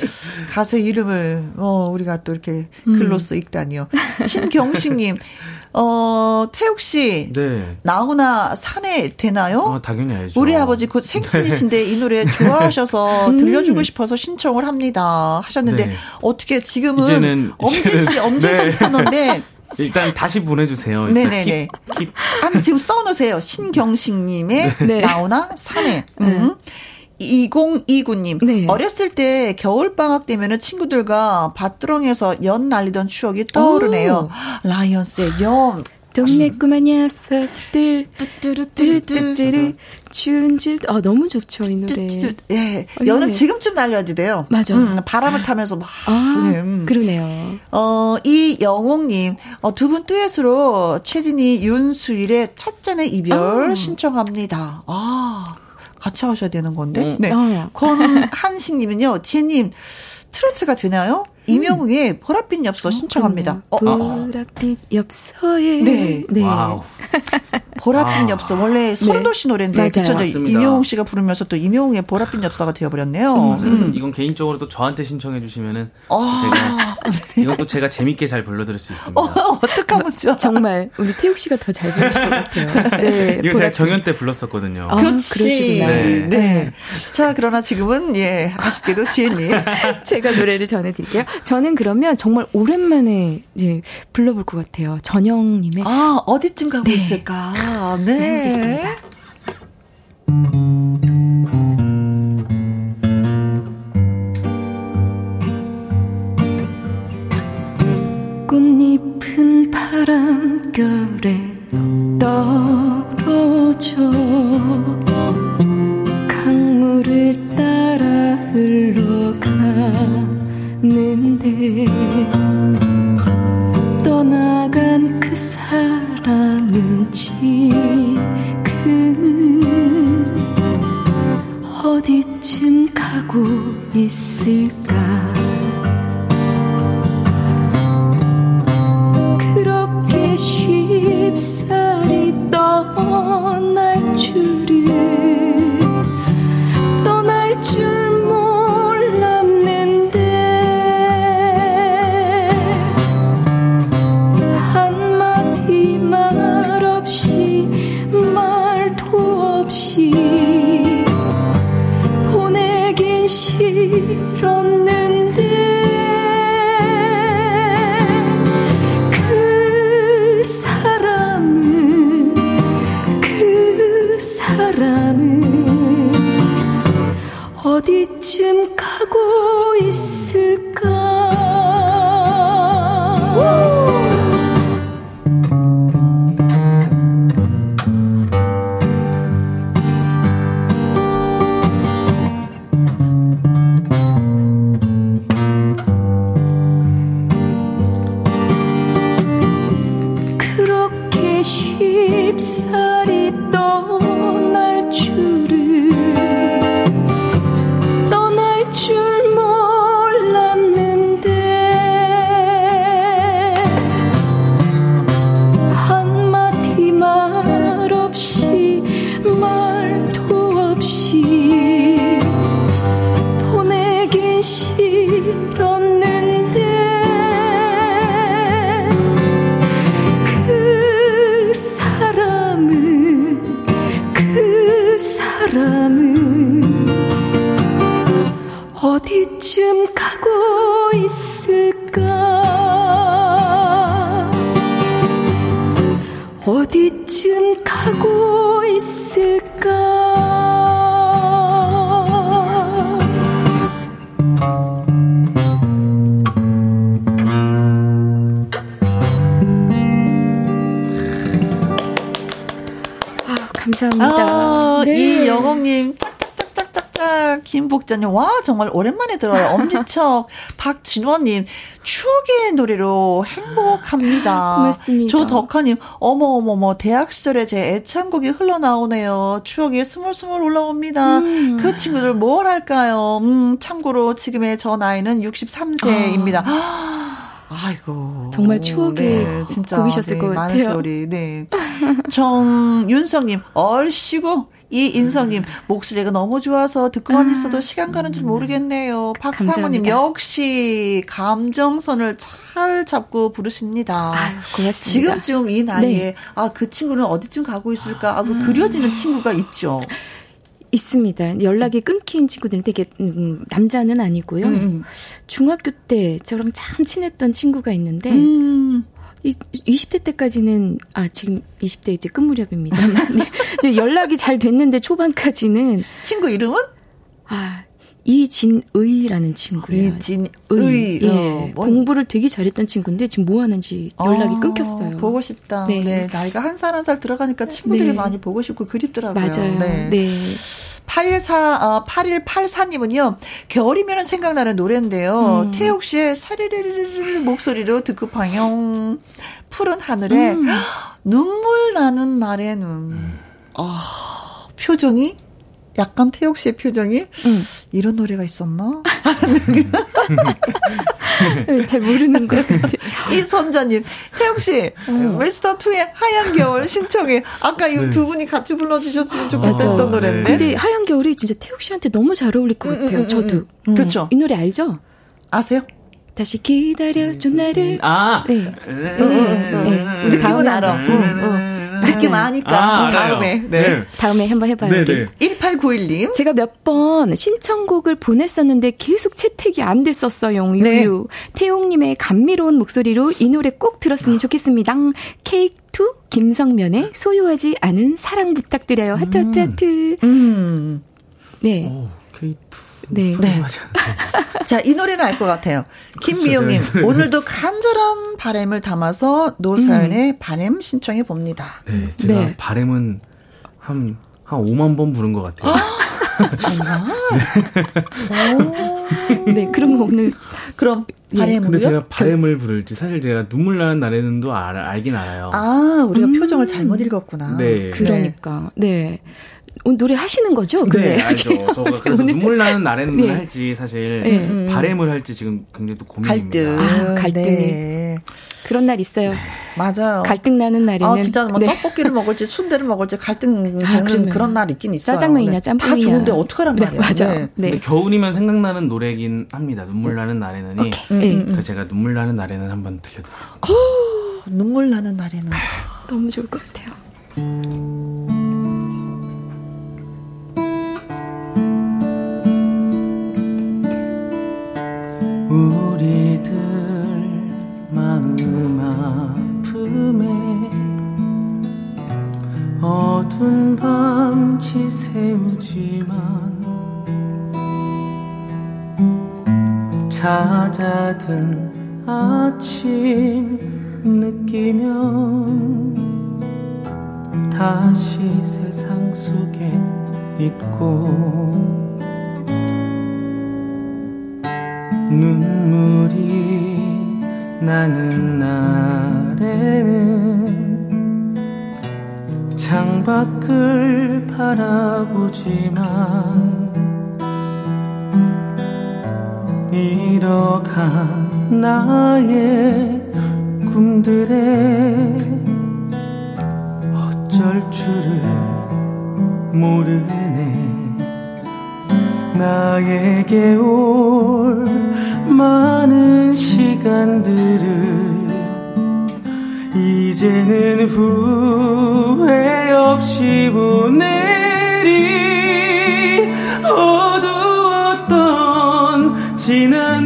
Speaker 1: 가수의 이름을 어 우리가 또 이렇게 글로써 음. 읽다니요. 신경식님. 어, 태욱 씨. 네. 나훈아 산에 되나요?
Speaker 5: 어, 당연히 알죠.
Speaker 1: 우리 아버지 곧 생신이신데 네. 이 노래 좋아하셔서 <laughs> 음. 들려주고 싶어서 신청을 합니다. 하셨는데 네. 어떻게 지금은 이제는, 엄지 씨, 엄지 씨 판호인데 네. <laughs>
Speaker 5: 일단 다시 보내주세요.
Speaker 1: 네네네. 킵, 킵. 아니, 지금 써놓으세요. 신경식님의 네. 나오나 산에. 음. 2029님. 네. 어렸을 때 겨울방학 되면은 친구들과 밭두렁에서 연 날리던 추억이 떠오르네요. 오. 라이언스의 연.
Speaker 7: 동네 꼬마 녀석들 뚜뚜루뚜뚜뚜 추운 질, 아 너무 좋죠 이 노래.
Speaker 1: 예, 연은 지금쯤 날려야지 돼요.
Speaker 7: 맞아.
Speaker 1: 음, 바람을 타면서 막.
Speaker 7: 아, 네, 음. 그러네요.
Speaker 1: 어 이영옥님, 어, 두분 듀엣으로 최진희 윤수일의 첫 잔의 이별 아. 신청합니다. 아. 같이 하셔야 되는 건데. 음. 네. 어. 권한식님은요, 지혜님, 트로트가 되나요? 임영웅의 보랏빛 엽서 신청합니다.
Speaker 7: 어, 보랏빛 엽서에
Speaker 1: 네. 네. 와우. <laughs> 보랏빛 아. 엽서 원래 설운도 씨 노래인데 그쵸? 임영웅 씨가 부르면서 또 이명우의 보랏빛 엽서가 되어버렸네요. 음.
Speaker 5: 음. 이건 개인적으로 또 저한테 신청해 주시면은 어. 제가 <laughs> 이건 또 제가 재밌게 잘 불러드릴 수 있습니다.
Speaker 1: 어, 어떡하면 좋아.
Speaker 7: 정말 우리 태욱 씨가 더 잘 부르실 것 같아요. <laughs>
Speaker 5: 네. 이거 제가 경연 때 불렀었거든요.
Speaker 1: 아, 그렇지. 네. 네. 자 그러나 지금은 예 아쉽게도 지혜님
Speaker 7: 제가 노래를 전해드릴게요. 저는 그러면 정말 오랜만에 이제 불러볼 것 같아요. 전영님의
Speaker 1: 아 어디쯤 가고 네. 있을까? 네. 네 알겠습니다. 정말 오랜만에 들어요. 엄지척, <laughs> 박진원님, 추억의 노래로 행복합니다.
Speaker 7: 고맙습니다.
Speaker 1: 조덕화님, 어머 어머머, 대학 시절에 제 애창곡이 흘러나오네요. 추억이 스물스물 올라옵니다. 음. 그 친구들 뭘 할까요? 음, 참고로 지금의 저 나이는 63세입니다. 아. <gasps> 아이고.
Speaker 7: 정말 추억의 네, 진짜 곡이셨을 네, 것 같아요. 많은
Speaker 1: 세월이, 네. 정윤성님, 얼씨구. 이인성님, 목소리가 너무 좋아서 듣고만 아. 있어도 시간 가는 줄 모르겠네요. 박상우님, 역시 감정선을 잘 잡고 부르십니다.
Speaker 7: 아유, 고맙습니다.
Speaker 1: 지금쯤 이 나이에, 네. 아, 그 친구는 어디쯤 가고 있을까? 하고 음. 그려지는 친구가 있죠.
Speaker 7: 있습니다. 연락이 끊긴 친구들은 되게 음, 남자는 아니고요. 음, 음. 중학교 때 저랑 참 친했던 친구가 있는데 음. 이, 20대 때까지는 아 지금 20대 이제 끝 무렵입니다만 <laughs> 네. 이제 연락이 잘 됐는데 초반까지는
Speaker 1: 친구 이름은
Speaker 7: 아 이진의라는 친구예요.
Speaker 1: 이진의.
Speaker 7: 예. 어, 뭐. 공부를 되게 잘했던 친구인데 지금 뭐 하는지 연락이 아, 끊겼어요.
Speaker 1: 보고 싶다. 네. 네. 나이가 한 살 한살 들어가니까 친구들이 네. 많이 보고 싶고 그립더라고요.
Speaker 7: 맞아요. 네. 네.
Speaker 1: 814, 어, 8184님은요, 겨울이면 생각나는 노래인데요. 음. 태욱 씨의 사리르르르 목소리로 듣고 방영. 푸른 하늘에 음. 눈물 나는 날에는, 아, 표정이 약간 태욱 씨의 표정이 응. 이런 노래가 있었나?
Speaker 7: 네, 잘 모르는 것 같아요.
Speaker 1: 이선자님, 태욱 씨, 어. 웨스터 2의 하얀 겨울 신청해. 아까 이두 네. 분이 같이 불러주셨으면 좋겠던 아, 노래인데.
Speaker 7: 근데 하얀 겨울이 진짜 태욱 씨한테 너무 잘 어울릴 것 같아요. 음, 음, 음, 저도.
Speaker 1: 음. 그렇죠.
Speaker 7: 이 노래 알죠?
Speaker 1: 아세요?
Speaker 7: 다시 기다려줘 나를.
Speaker 8: 아,
Speaker 7: 네. 네. 네. 네.
Speaker 1: 우리 다음은 알아. 응, 응. 듣지 마니까 아, 다음에 네. 네.
Speaker 7: 다음에 한번 해봐요. 네, 네.
Speaker 1: 1891님.
Speaker 7: 제가 몇 번 신청곡을 보냈었는데 계속 채택이 안 됐었어요. 네. 유유. 태용님의 감미로운 목소리로 이 노래 꼭 들었으면 좋겠습니다. 케이크 2 김성면의 소유하지 않은 사랑 부탁드려요. 하트 하트 하트. 음. 네. 오,
Speaker 8: K2.
Speaker 7: 네. 네.
Speaker 1: 자, 이 노래는 알 것 같아요. 김미영님, 네. 오늘도 간절한 바램을 담아서 노사연의 음. 바램 신청해 봅니다.
Speaker 8: 네, 제가 네. 바램은 한, 한 5만 번 부른 것 같아요.
Speaker 1: 아, 정말?
Speaker 7: 네. 네, 그럼 오늘.
Speaker 1: 그럼 바램을 예.
Speaker 8: 근데 제가 바램을 부를지 사실 제가 눈물 나는 날에는도 알, 알긴 알아요.
Speaker 1: 아, 우리가 음. 표정을 잘못 읽었구나.
Speaker 7: 네. 그러니까. 네. 오늘 노래 하시는 거죠?
Speaker 8: 근데 네, 알죠. 저 그래서. 눈물 나는 날에는 네. 할지 사실 네. 음. 바램을 할지 지금 굉장히 또 고민입니다.
Speaker 1: 갈등. 아, 갈등이. 네.
Speaker 7: 그런 날 있어요. 네.
Speaker 1: 맞아요.
Speaker 7: 갈등 나는 날에는
Speaker 1: 아 진짜 뭐 네. 떡볶이를 먹을지 순대를 먹을지 갈등 아, 그런 날 있긴 있어요.
Speaker 7: 짜장면이냐 짬뽕이냐
Speaker 1: 다 좋은데 어떡하란 네, 말이에요.
Speaker 7: 맞아.
Speaker 8: 네. 근데 겨울이면 생각나는 노래긴 합니다. 눈물 나는 날에는이. 음, 음, 제가 눈물 나는 날에는 한번 들려드리겠습니다. 어,
Speaker 1: 눈물 나는 날에는
Speaker 7: 너무 좋을 것 같아요.
Speaker 5: 있고 눈물이 나는 날에는 창밖을 바라보지만 잃어간 나의 꿈들에 어쩔 줄을 모르네 나에게 올 많은 시간들을 이제는 후회 없이 보내리. 어두웠던 지 지난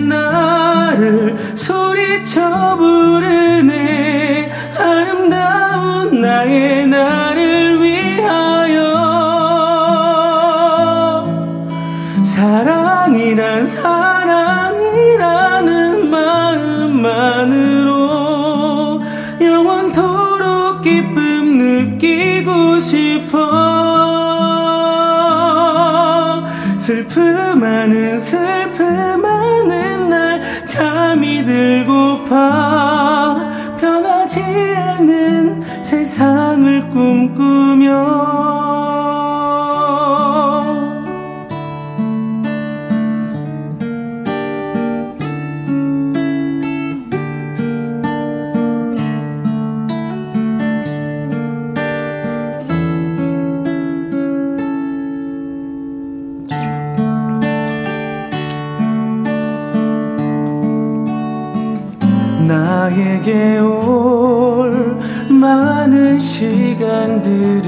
Speaker 5: 나에게 올 많은 시간들을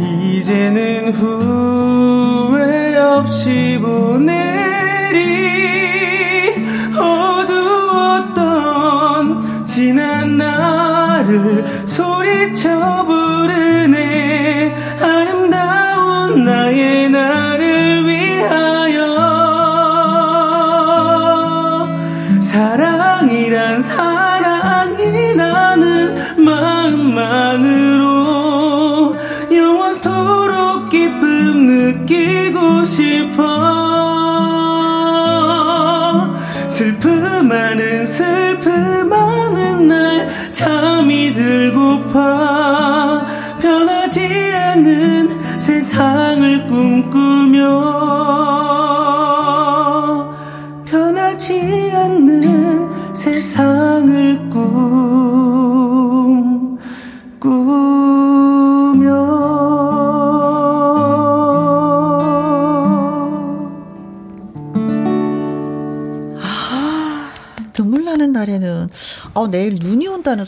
Speaker 5: 이제는 후회 없이 보내리. 어두웠던 지난 나를 소리쳐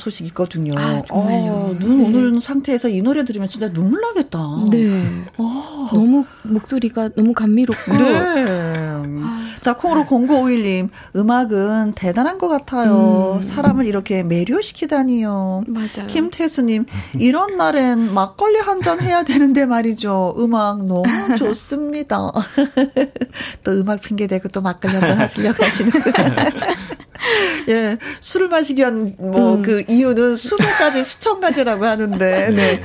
Speaker 1: 소식이 있거든요.
Speaker 7: 아, 정말요.
Speaker 1: 어, 눈
Speaker 7: 네.
Speaker 1: 오는 상태에서 이 노래 들으면 진짜 눈물 나겠다.
Speaker 7: 네.
Speaker 1: 어.
Speaker 7: 너무 목소리가 너무 감미롭고.
Speaker 1: 네. 자, 콩으로 0951님, 음악은 대단한 것 같아요.
Speaker 7: 음.
Speaker 1: 사람을 이렇게 매료시키다니요.
Speaker 7: 맞아요.
Speaker 1: 김태수님, 이런 날엔 막걸리 한 잔 해야 되는데 말이죠. 음악 너무 좋습니다. <laughs> 또 음악 핑계대고 또 막걸리 한 잔 하시려고 하시는구나. <laughs> <laughs> 예, 술을 마시기 위한 뭐
Speaker 7: 음.
Speaker 1: 그 이유는 수도까지 <laughs> 수천 가지라고 하는데, 네.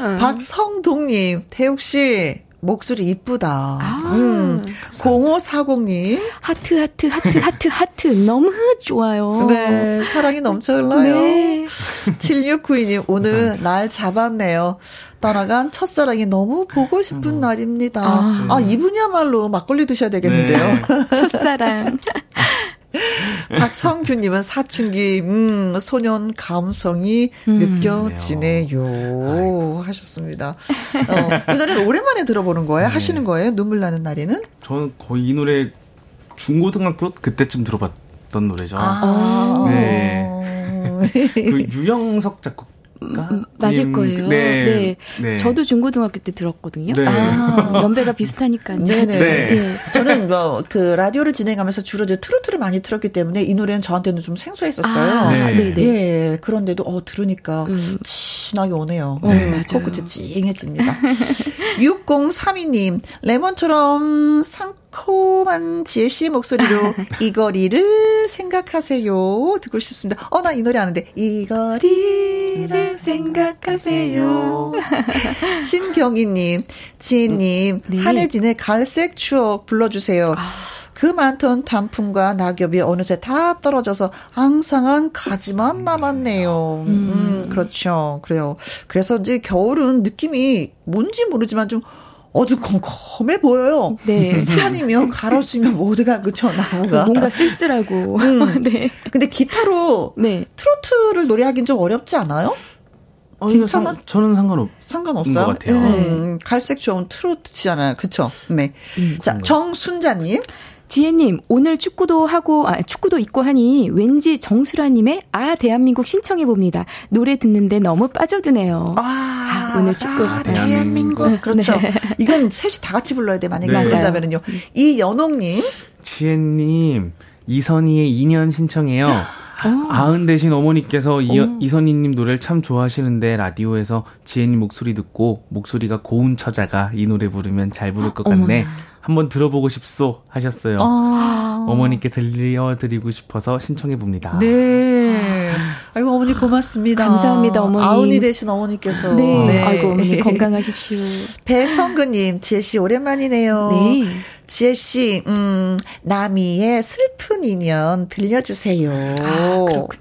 Speaker 7: 어.
Speaker 1: 박성동님, 태욱 씨, 목소리 이쁘다.
Speaker 7: 아.
Speaker 1: 음. 0540님.
Speaker 7: 하트, 하트, 하트, 하트, 하트. 너무 좋아요.
Speaker 1: 네, 사랑이 넘쳐 흘러요.
Speaker 7: 네.
Speaker 1: 7692님, 오늘 날 잡았네요. 떠나간 첫사랑이 너무 보고 싶은 날입니다. 아,
Speaker 7: 아.
Speaker 1: 이분이야말로 막걸리 드셔야 되겠는데요.
Speaker 7: 첫사랑. <laughs> <laughs>
Speaker 1: 박성규님은 사춘기, 음, 소년 감성이
Speaker 7: 음.
Speaker 1: 느껴지네요. 하셨습니다. 어, 이 노래는 오랜만에 들어보는 거예요?
Speaker 8: 네.
Speaker 1: 하시는 거예요? 눈물 나는 날에는?
Speaker 8: 저는 거의 이 노래 중고등학교 그때쯤 들어봤던 노래죠.
Speaker 1: 아.
Speaker 8: 네. <laughs> 그 유영석 작곡가
Speaker 7: 음, 맞을
Speaker 8: 님,
Speaker 7: 거예요.
Speaker 8: 네.
Speaker 7: 네.
Speaker 8: 네.
Speaker 7: 저도 중고등학교 때 들었거든요.
Speaker 8: 네.
Speaker 7: 아, <laughs> 연배가 비슷하니까요.
Speaker 1: 네네.
Speaker 8: 네.
Speaker 7: 예.
Speaker 1: 저는 뭐, 그, 라디오를 진행하면서 주로 이제 트로트를 많이 틀었기 때문에 이 노래는 저한테는 좀 생소했었어요.
Speaker 7: 아,
Speaker 8: 네.
Speaker 7: 네. 네
Speaker 1: 예, 그런데도, 어, 들으니까,
Speaker 7: 음.
Speaker 1: 진하게 오네요.
Speaker 7: 네, 맞아요.
Speaker 1: 코끝이 찡해집니다. <laughs> 6032님, 레몬처럼 상 콤한 지혜 씨의 목소리로 <laughs> 이 거리를 생각하세요. 듣고 싶습니다. 어, 나 이 노래 아는데, 이 거리를 생각하세요. <laughs> 신경희님, 지혜님,
Speaker 7: 네.
Speaker 1: 한혜진의 갈색 추억 불러주세요. 그 많던 단풍과 낙엽이 어느새 다 떨어져서 앙상한 가지만 남았네요. 음, 그렇죠. 그래요. 그래서 이제 겨울은 느낌이 뭔지 모르지만 좀 어두컴컴해 보여요.
Speaker 7: 네.
Speaker 1: 산이며 가로수며 모두가 그쵸 나무가.
Speaker 7: 뭔가 쓸쓸하고.
Speaker 1: 음. <laughs>
Speaker 7: 네.
Speaker 1: 근데 기타로
Speaker 7: 네.
Speaker 1: 트로트를 노래하긴 좀 어렵지 않아요?
Speaker 8: 어, 이거
Speaker 1: 괜찮아?
Speaker 8: 상, 저는 상관없.
Speaker 1: 상관없어요.
Speaker 8: 것 같아요.
Speaker 1: 음, 갈색 좋은 트로트잖아요. 그쵸? 네. 자, 정순자님.
Speaker 7: 지혜님, 오늘 축구도 하고, 아, 축구도 있고 하니 왠지 정수라님의 아, 대한민국 신청해봅니다. 노래 듣는데 너무 빠져드네요.
Speaker 1: 아,
Speaker 7: 아, 오늘 축구.
Speaker 1: 아,
Speaker 7: 네.
Speaker 1: 대한민국.
Speaker 7: 네.
Speaker 1: 그렇죠.
Speaker 7: 네.
Speaker 1: 이건 셋이 다 같이 불러야 돼, 만약에
Speaker 8: 네.
Speaker 1: 부른다면은요. 이연옥님.
Speaker 5: 지혜님, 이선희의 2년 신청해요. 어. 아흔 대신 어머니께서 이, 어. 이선희님 노래를 참 좋아하시는데 라디오에서 지혜님 목소리 듣고 목소리가 고운 처자가 이 노래 부르면 잘 부를 것 같네. 어머나. 한번 들어보고 싶소 하셨어요. 아. 어머니께 들려드리고 싶어서 신청해 봅니다.
Speaker 1: 네. 아이고 어머니 고맙습니다.
Speaker 10: 감사합니다 어머니.
Speaker 1: 아우니 되신 어머니께서.
Speaker 10: 네. 네. 아이고 어머니 건강하십시오.
Speaker 1: 배성근님 지혜 씨 오랜만이네요. 네. 지혜 씨, 음, 나미의 슬픈 인연 들려주세요.
Speaker 10: 아, 그렇군요.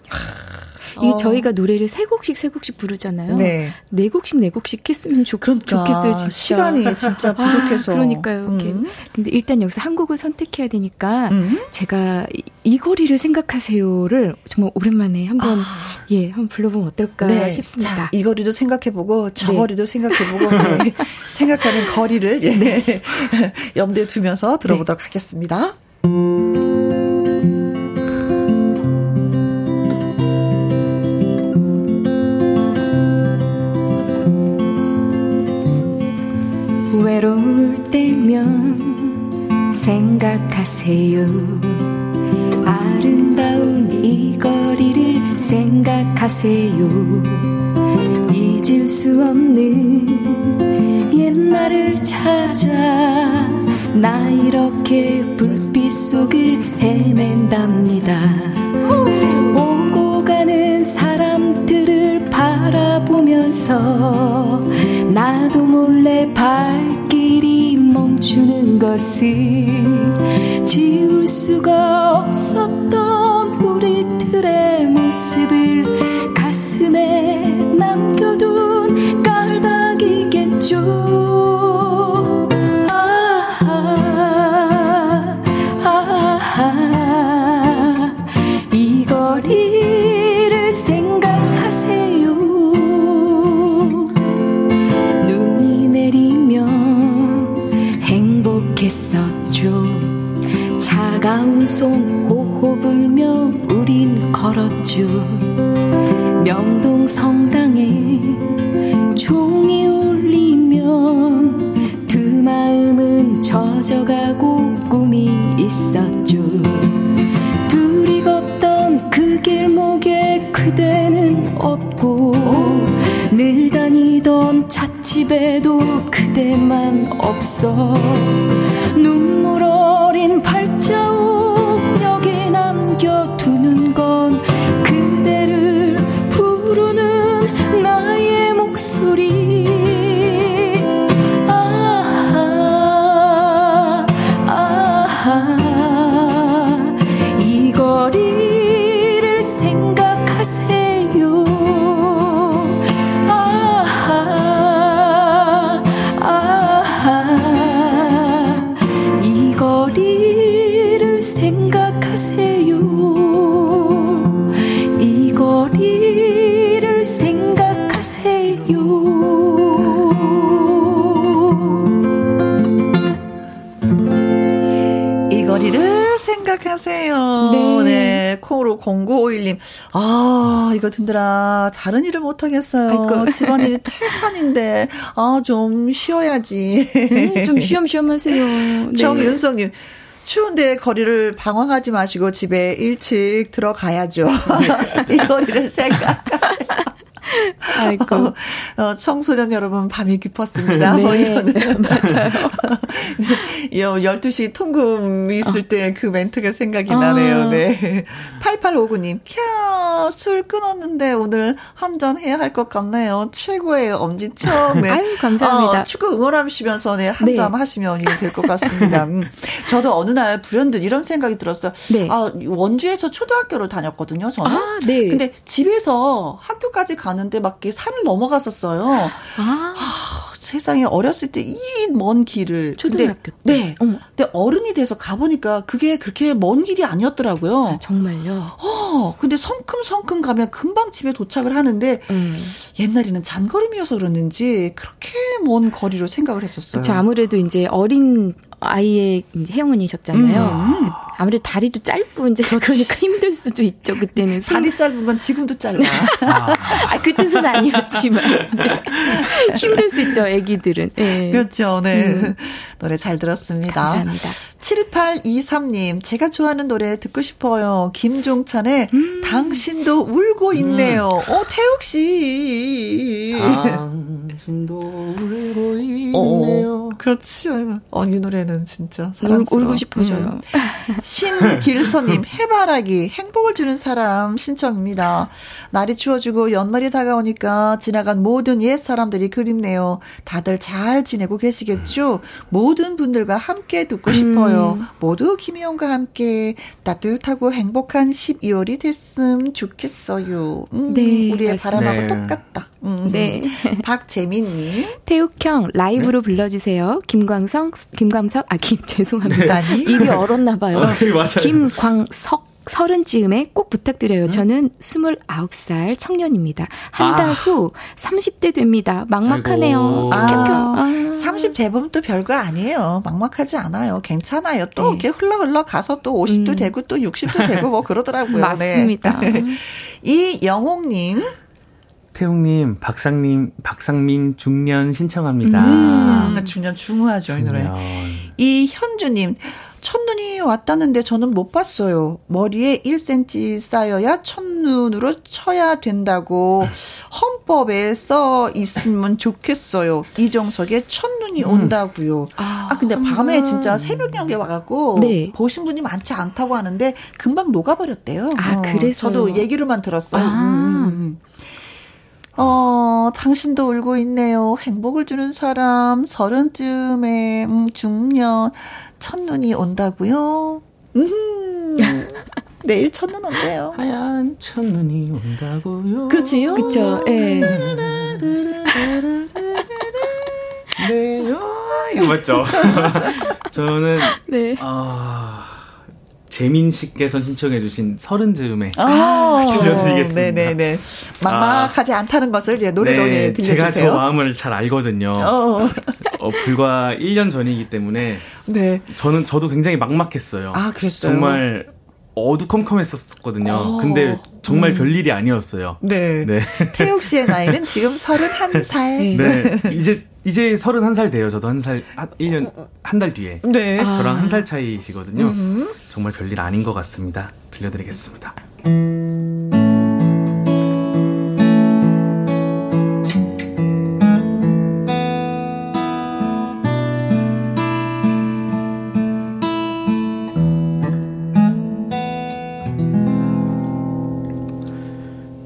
Speaker 10: 이 어. 저희가 노래를 세 곡씩 세 곡씩 부르잖아요. 네. 네 곡씩 네 곡씩 했으면 좋, 그럼 좋겠어요, 진짜.
Speaker 1: 시간이 진짜 부족해서.
Speaker 10: 아, 그러니까요. 음. 이렇게. 근데 일단 여기서 한 곡을 선택해야 되니까 음. 제가 이, 이, 거리를 생각하세요를 정말 오랜만에 한번 아. 예, 한번 불러보면 어떨까 네. 싶습니다. 자,
Speaker 1: 이 거리도 생각해보고 저 네. 거리도 생각해보고 네. <laughs> 생각하는 거리를 예. 네. <laughs> 염두에 두면서 들어보도록 네. 하겠습니다.
Speaker 7: 외로울 때면 생각하세요. 아름다운 이 거리를 생각하세요. 잊을 수 없는 옛날을 찾아 나 이렇게 불빛 속을 헤맨답니다. 오고 가는 사람들을 바라보면서 나도 몰래 발길이 멈추는 것을 지울 수가 없었던 우리들의 모습을 가슴에 남겨둔 깔닥이겠죠. 차가운 손 호호 불며 우린 걸었죠. 명동 성당에 종이 울리면 두 마음은 젖어가고 꿈이 있었죠. 둘이 걷던 그 길목에 그대는 없고 늘 다니던 찻집에도 그대만 없어 눈물 어린 발자국
Speaker 1: 0951님. 아, 이거 듣느라 다른 일을 못하겠어요. 아이고. <laughs> 집안일이 태산인데, 아, 좀 쉬어야지.
Speaker 10: 네, 좀 쉬엄쉬엄 하세요. <laughs> 네.
Speaker 1: 정윤성님. 추운데 거리를 방황하지 마시고 집에 일찍 들어가야죠. 이 거리를 생각하세요.
Speaker 10: 아이고.
Speaker 1: 어, 어, 청소년 여러분, 밤이 깊었습니다.
Speaker 10: 네, 뭐네 맞아요. <laughs>
Speaker 1: 12시 통금 있을 어. 때그 멘트가 생각이 아. 나네요. 네. 8859님, 캬, 술 끊었는데 오늘 한 잔 해야 할 것 같네요. 최고의 엄지척.
Speaker 10: 네. 아유, 감사합니다.
Speaker 1: 어, 축구 응원하시면서 네, 한잔 네. 하시면 될 것 같습니다. 음. 저도 어느 날 불현듯 이런 생각이 들었어요. 네. 아, 원주에서 초등학교를 다녔거든요, 저는.
Speaker 10: 아, 네.
Speaker 1: 근데 집에서 학교까지 가는 데 막 산을 넘어갔었어요. 아. 아 세상에 어렸을 때 이 먼 길을
Speaker 10: 초등학교
Speaker 1: 근데, 때. 네. 어머. 근데 어른이 돼서 가보니까 그게 그렇게 먼 길이 아니었더라고요.
Speaker 10: 아, 정말요?
Speaker 1: 어, 근데 성큼성큼 가면 금방 집에 도착을 하는데 음. 옛날에는 잔걸음이어서 그랬는지 그렇게 먼 거리로 생각을 했었어요.
Speaker 10: 그렇죠. 아무래도 이제 어린
Speaker 7: 아이의 혜영은이셨잖아요. 음. 아무래도 다리도 짧고 이제 그렇지. 그러니까 힘들 수도 있죠. 그때는
Speaker 1: 다리 짧은 건 지금도 짧아. <laughs>
Speaker 7: 아, 그 뜻은 아니었지만 <laughs> 힘들 수 있죠. 아기들은.
Speaker 1: 네. 그렇죠. 네. 음. 노래 잘 들었습니다.
Speaker 7: 감사합니다.
Speaker 1: 7823님, 제가 좋아하는 노래 듣고 싶어요. 김종찬의 음. 당신도 울고 있네요. 음. 어, 태욱 씨.
Speaker 5: 당신도 울고 어, 있네요.
Speaker 1: 어, 그렇지. 언니 노래는 진짜
Speaker 7: 사랑스러워. 울고 싶어져요. 음.
Speaker 1: 신길서님, <laughs> 해바라기, 행복을 주는 사람 신청입니다. 날이 추워지고 연말이 다가오니까 지나간 모든 옛 사람들이 그립네요. 다들 잘 지내고 계시겠죠? 모든 분들과 함께 듣고 싶어요. 음. 모두 김희영과 함께 따뜻하고 행복한 12월이 됐음 좋겠어요. 음, 네. 우리의 바람하고 네. 똑같다. 음. 네. <laughs> 박재민님.
Speaker 7: 태욱형 라이브로 네? 불러주세요. 김광성, 김광석, 아, 김, <laughs> 죄송합니다. 네. 입이 얼었나 봐요. <laughs> 아, 김광석. 서른 즈음에 꼭 부탁드려요. 음? 저는 29살 청년입니다. 한달 아. 후 30대 됩니다. 막막하네요.
Speaker 1: 아, 아. 30 대 보면 또 별거 아니에요. 막막하지 않아요. 괜찮아요. 또 네. 이렇게 흘러 흘러 가서 또 50도 음. 되고 또 60도 되고 뭐 그러더라고요.
Speaker 7: 맞습니다. <laughs> 네.
Speaker 1: 이 영옥님.
Speaker 8: 태웅님, 박상님, 박상민 중년 신청합니다.
Speaker 1: 음, 중년 중후하죠, 이 노래. 이현주님, 첫눈이 왔다는데 저는 못 봤어요. 머리에 1cm 쌓여야 첫눈으로 쳐야 된다고 <laughs> 헌법에 써 있으면 좋겠어요. 이정석의 첫눈이 음. 온다고요. 아, 아, 근데 밤에 진짜 새벽녘에 와갖고 네. 보신 분이 많지 않다고 하는데 금방 녹아버렸대요.
Speaker 7: 아, 어, 그래서
Speaker 1: 저도 얘기로만 들었어요. 아. 음, 음, 음. 어, 당신도 울고 있네요. 행복을 주는 사람, 서른쯤에, 음, 중년, 첫눈이 온다고요? 음, <laughs> 내일 첫눈 온대요.
Speaker 5: 하얀 첫눈이 온다고요?
Speaker 1: 그렇지요?
Speaker 7: 그쵸, 예.
Speaker 8: 네, <laughs> 이거 맞죠? <laughs> 저는, 네. 아, 재민 씨께서 신청해주신 서른 즈음에 아, 들려드리겠습니다.
Speaker 1: 네네네. 막막하지 아, 않다는 것을 예, 노래로 네, 들려주세요.
Speaker 8: 제가 저 마음을 잘 알거든요. 어. 어, 불과 1년 전이기 때문에 네. 저는 저도 굉장히 막막했어요.
Speaker 1: 아 그랬어요.
Speaker 8: 정말 어두컴컴했었거든요. 어. 근데 정말 음. 별일이 아니었어요.
Speaker 1: 네. 네. 태욱 씨의 나이는 지금 31살. <laughs>
Speaker 8: 네. 이제 이제 31살 돼요. 저도 한 살, 한 1년, 한 달 뒤에. 네. 저랑 아. 한살 차이시거든요. 음. 정말 별일 아닌 것 같습니다. 들려드리겠습니다.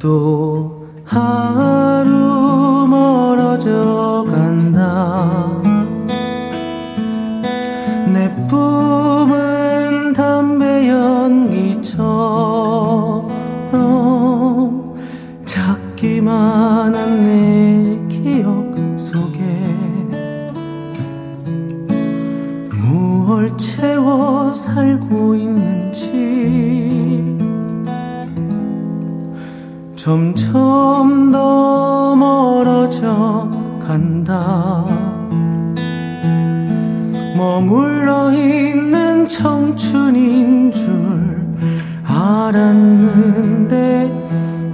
Speaker 5: 또하 점점 더 멀어져 간다. 머물러 있는 청춘인 줄 알았는데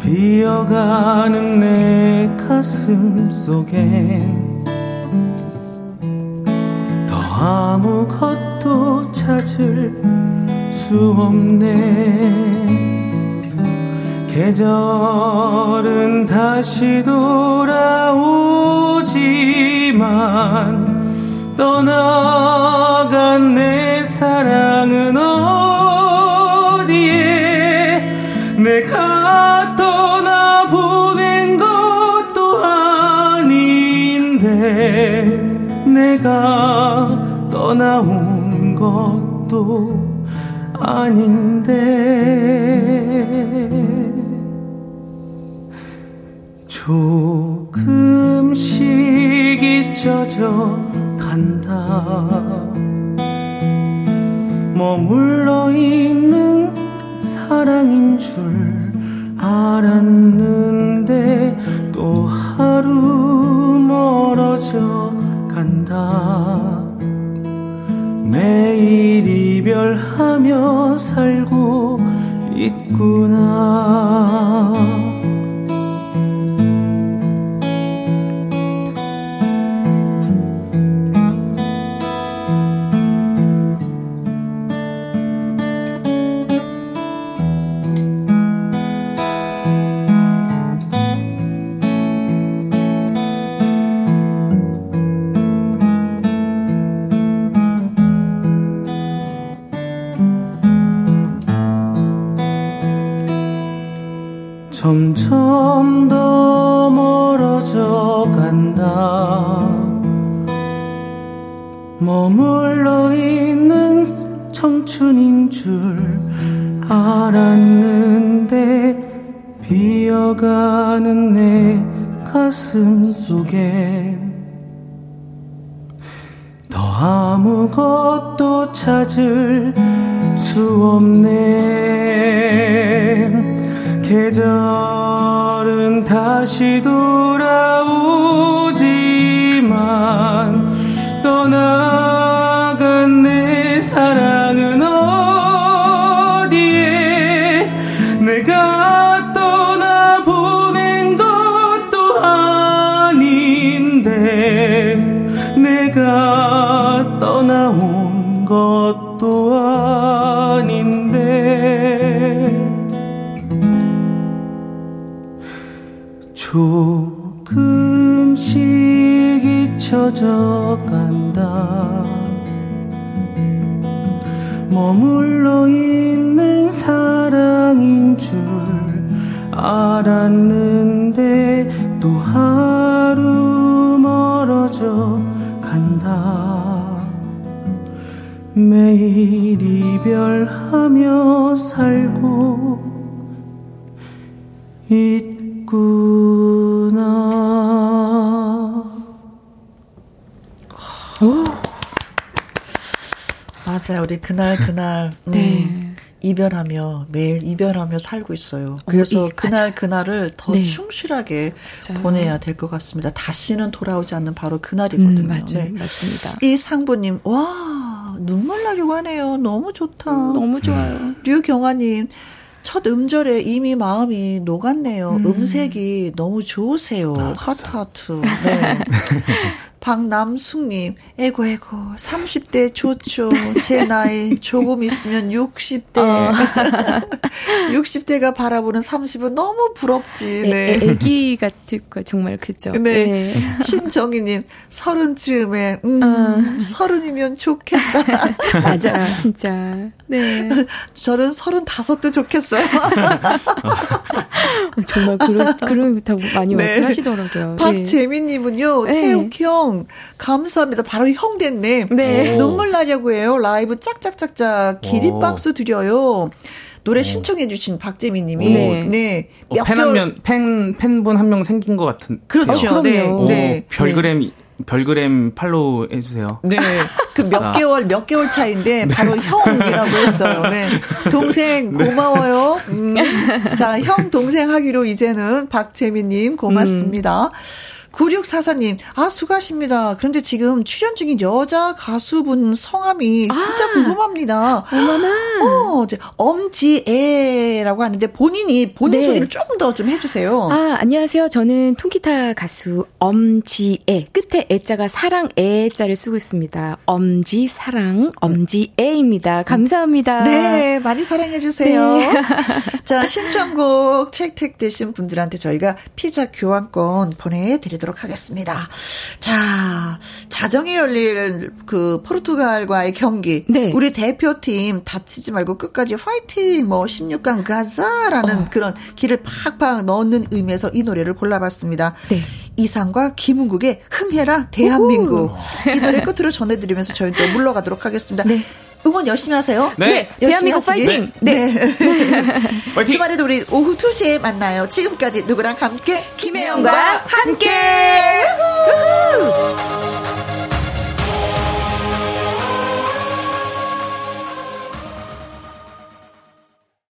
Speaker 5: 비어가는 내 가슴 속엔 더 아무것도 찾을 수 없네 계절은 다시 돌아오지만 떠나간 내 사랑은 어디에 내가 떠나보낸 것도 아닌데 내가 떠나온 것도 아닌데 조금씩 잊혀져 간다 머물러 있는 사랑인 줄 알았는데 또 하루 멀어져 간다 이별하며 살고 있구나. 줄 알았는데 또 하루 멀어져 간다 매일 이별하며 살고 있구나.
Speaker 1: 오. 맞아요. 우리 그날 그날 음, 네. 이별하며 매일 이별하며 살고 있어요. 그래서 오, 이, 그날 그날을 더 네. 충실하게 맞아요. 보내야 될 것 같습니다. 다시는 돌아오지 않는 바로 그날이거든요. 음,
Speaker 7: 맞아요. 네. 맞습니다.
Speaker 1: 이 상부님 와 눈물 나려고 하네요. 너무 좋다.
Speaker 7: 음, 너무 좋아요.
Speaker 1: 류경아님 첫 음절에 이미 마음이 녹았네요. 음. 색이 너무 좋으세요. 아, 하트 하트. 네. <laughs> 박남숙님, 에고, 에고, 30대 좋죠. 제 나이 조금 있으면 60대. 어. <laughs> 60대가 바라보는 30은 너무 부럽지.
Speaker 7: 네. 애, 애기 같을 거, 정말 그죠. 네. 네.
Speaker 1: 신정희님, 서른 쯤에, 음, 어. 서른이면 좋겠다. <laughs>
Speaker 7: 맞아, 진짜. 네.
Speaker 1: 저는 서른다섯도 좋겠어요. <laughs>
Speaker 7: 정말 그런, 그렇다고 많이 네. 말씀하시더라고요.
Speaker 1: 박재민님은요, 네. 태욱 형, 감사합니다. 바로 형 됐네. 네. 눈물 나려고 해요. 라이브 짝짝짝짝 기립박수 드려요. 노래 신청해 주신 박재민 님이 네. 네.
Speaker 8: 어, 팬한 명, 팬, 팬분 한 명 생긴 것 같은.
Speaker 1: 그렇죠.
Speaker 8: 어,
Speaker 1: 네.
Speaker 8: 오, 네. 별그램 네. 별그램 팔로우 해주세요.
Speaker 1: 네. 그 몇 개월, 몇 개월 차인데, 네. 바로 형이라고 했어요. 네. 동생, 네. 고마워요. 음. 자, 형, 동생 하기로 이제는 박재민님, 고맙습니다. 음. 9644님, 아, 수고하십니다. 그런데 지금 출연 중인 여자 가수분 성함이 아, 진짜 궁금합니다.
Speaker 7: 어머나.
Speaker 1: 어, 이제 엄지애라고 하는데 본인이, 본인 네. 소개를 조금 더 좀 해주세요.
Speaker 7: 아, 안녕하세요. 저는 통기타 가수 엄지애. 끝에 애자가 사랑 애자를 쓰고 있습니다. 엄지 사랑, 엄지애입니다. 감사합니다.
Speaker 1: 네, 많이 사랑해주세요. 네. 자, 신청곡 채택되신 분들한테 저희가 피자 교환권 보내드리도록 보도록 하겠습니다. 자, 자정에 열릴 그 포르투갈과의 경기. 네. 우리 대표팀 다치지 말고 끝까지 파이팅, 뭐 16강 가자라는 어. 그런 길을 팍팍 넣는 의미에서 이 노래를 골라봤습니다. 네. 이상과 김은국의 흥해라 대한민국. 오호. 이 노래 끝으로 전해드리면서 저희 또 물러가도록 하겠습니다. 네. 응원 열심히 하세요.
Speaker 7: 네. 네. 대한민국 파이팅. 네. 네. <laughs>
Speaker 1: 파이팅. 주말에도 우리 오후 2시에 만나요. 지금까지 누구랑 함께
Speaker 7: 김혜영과 함께. 함께.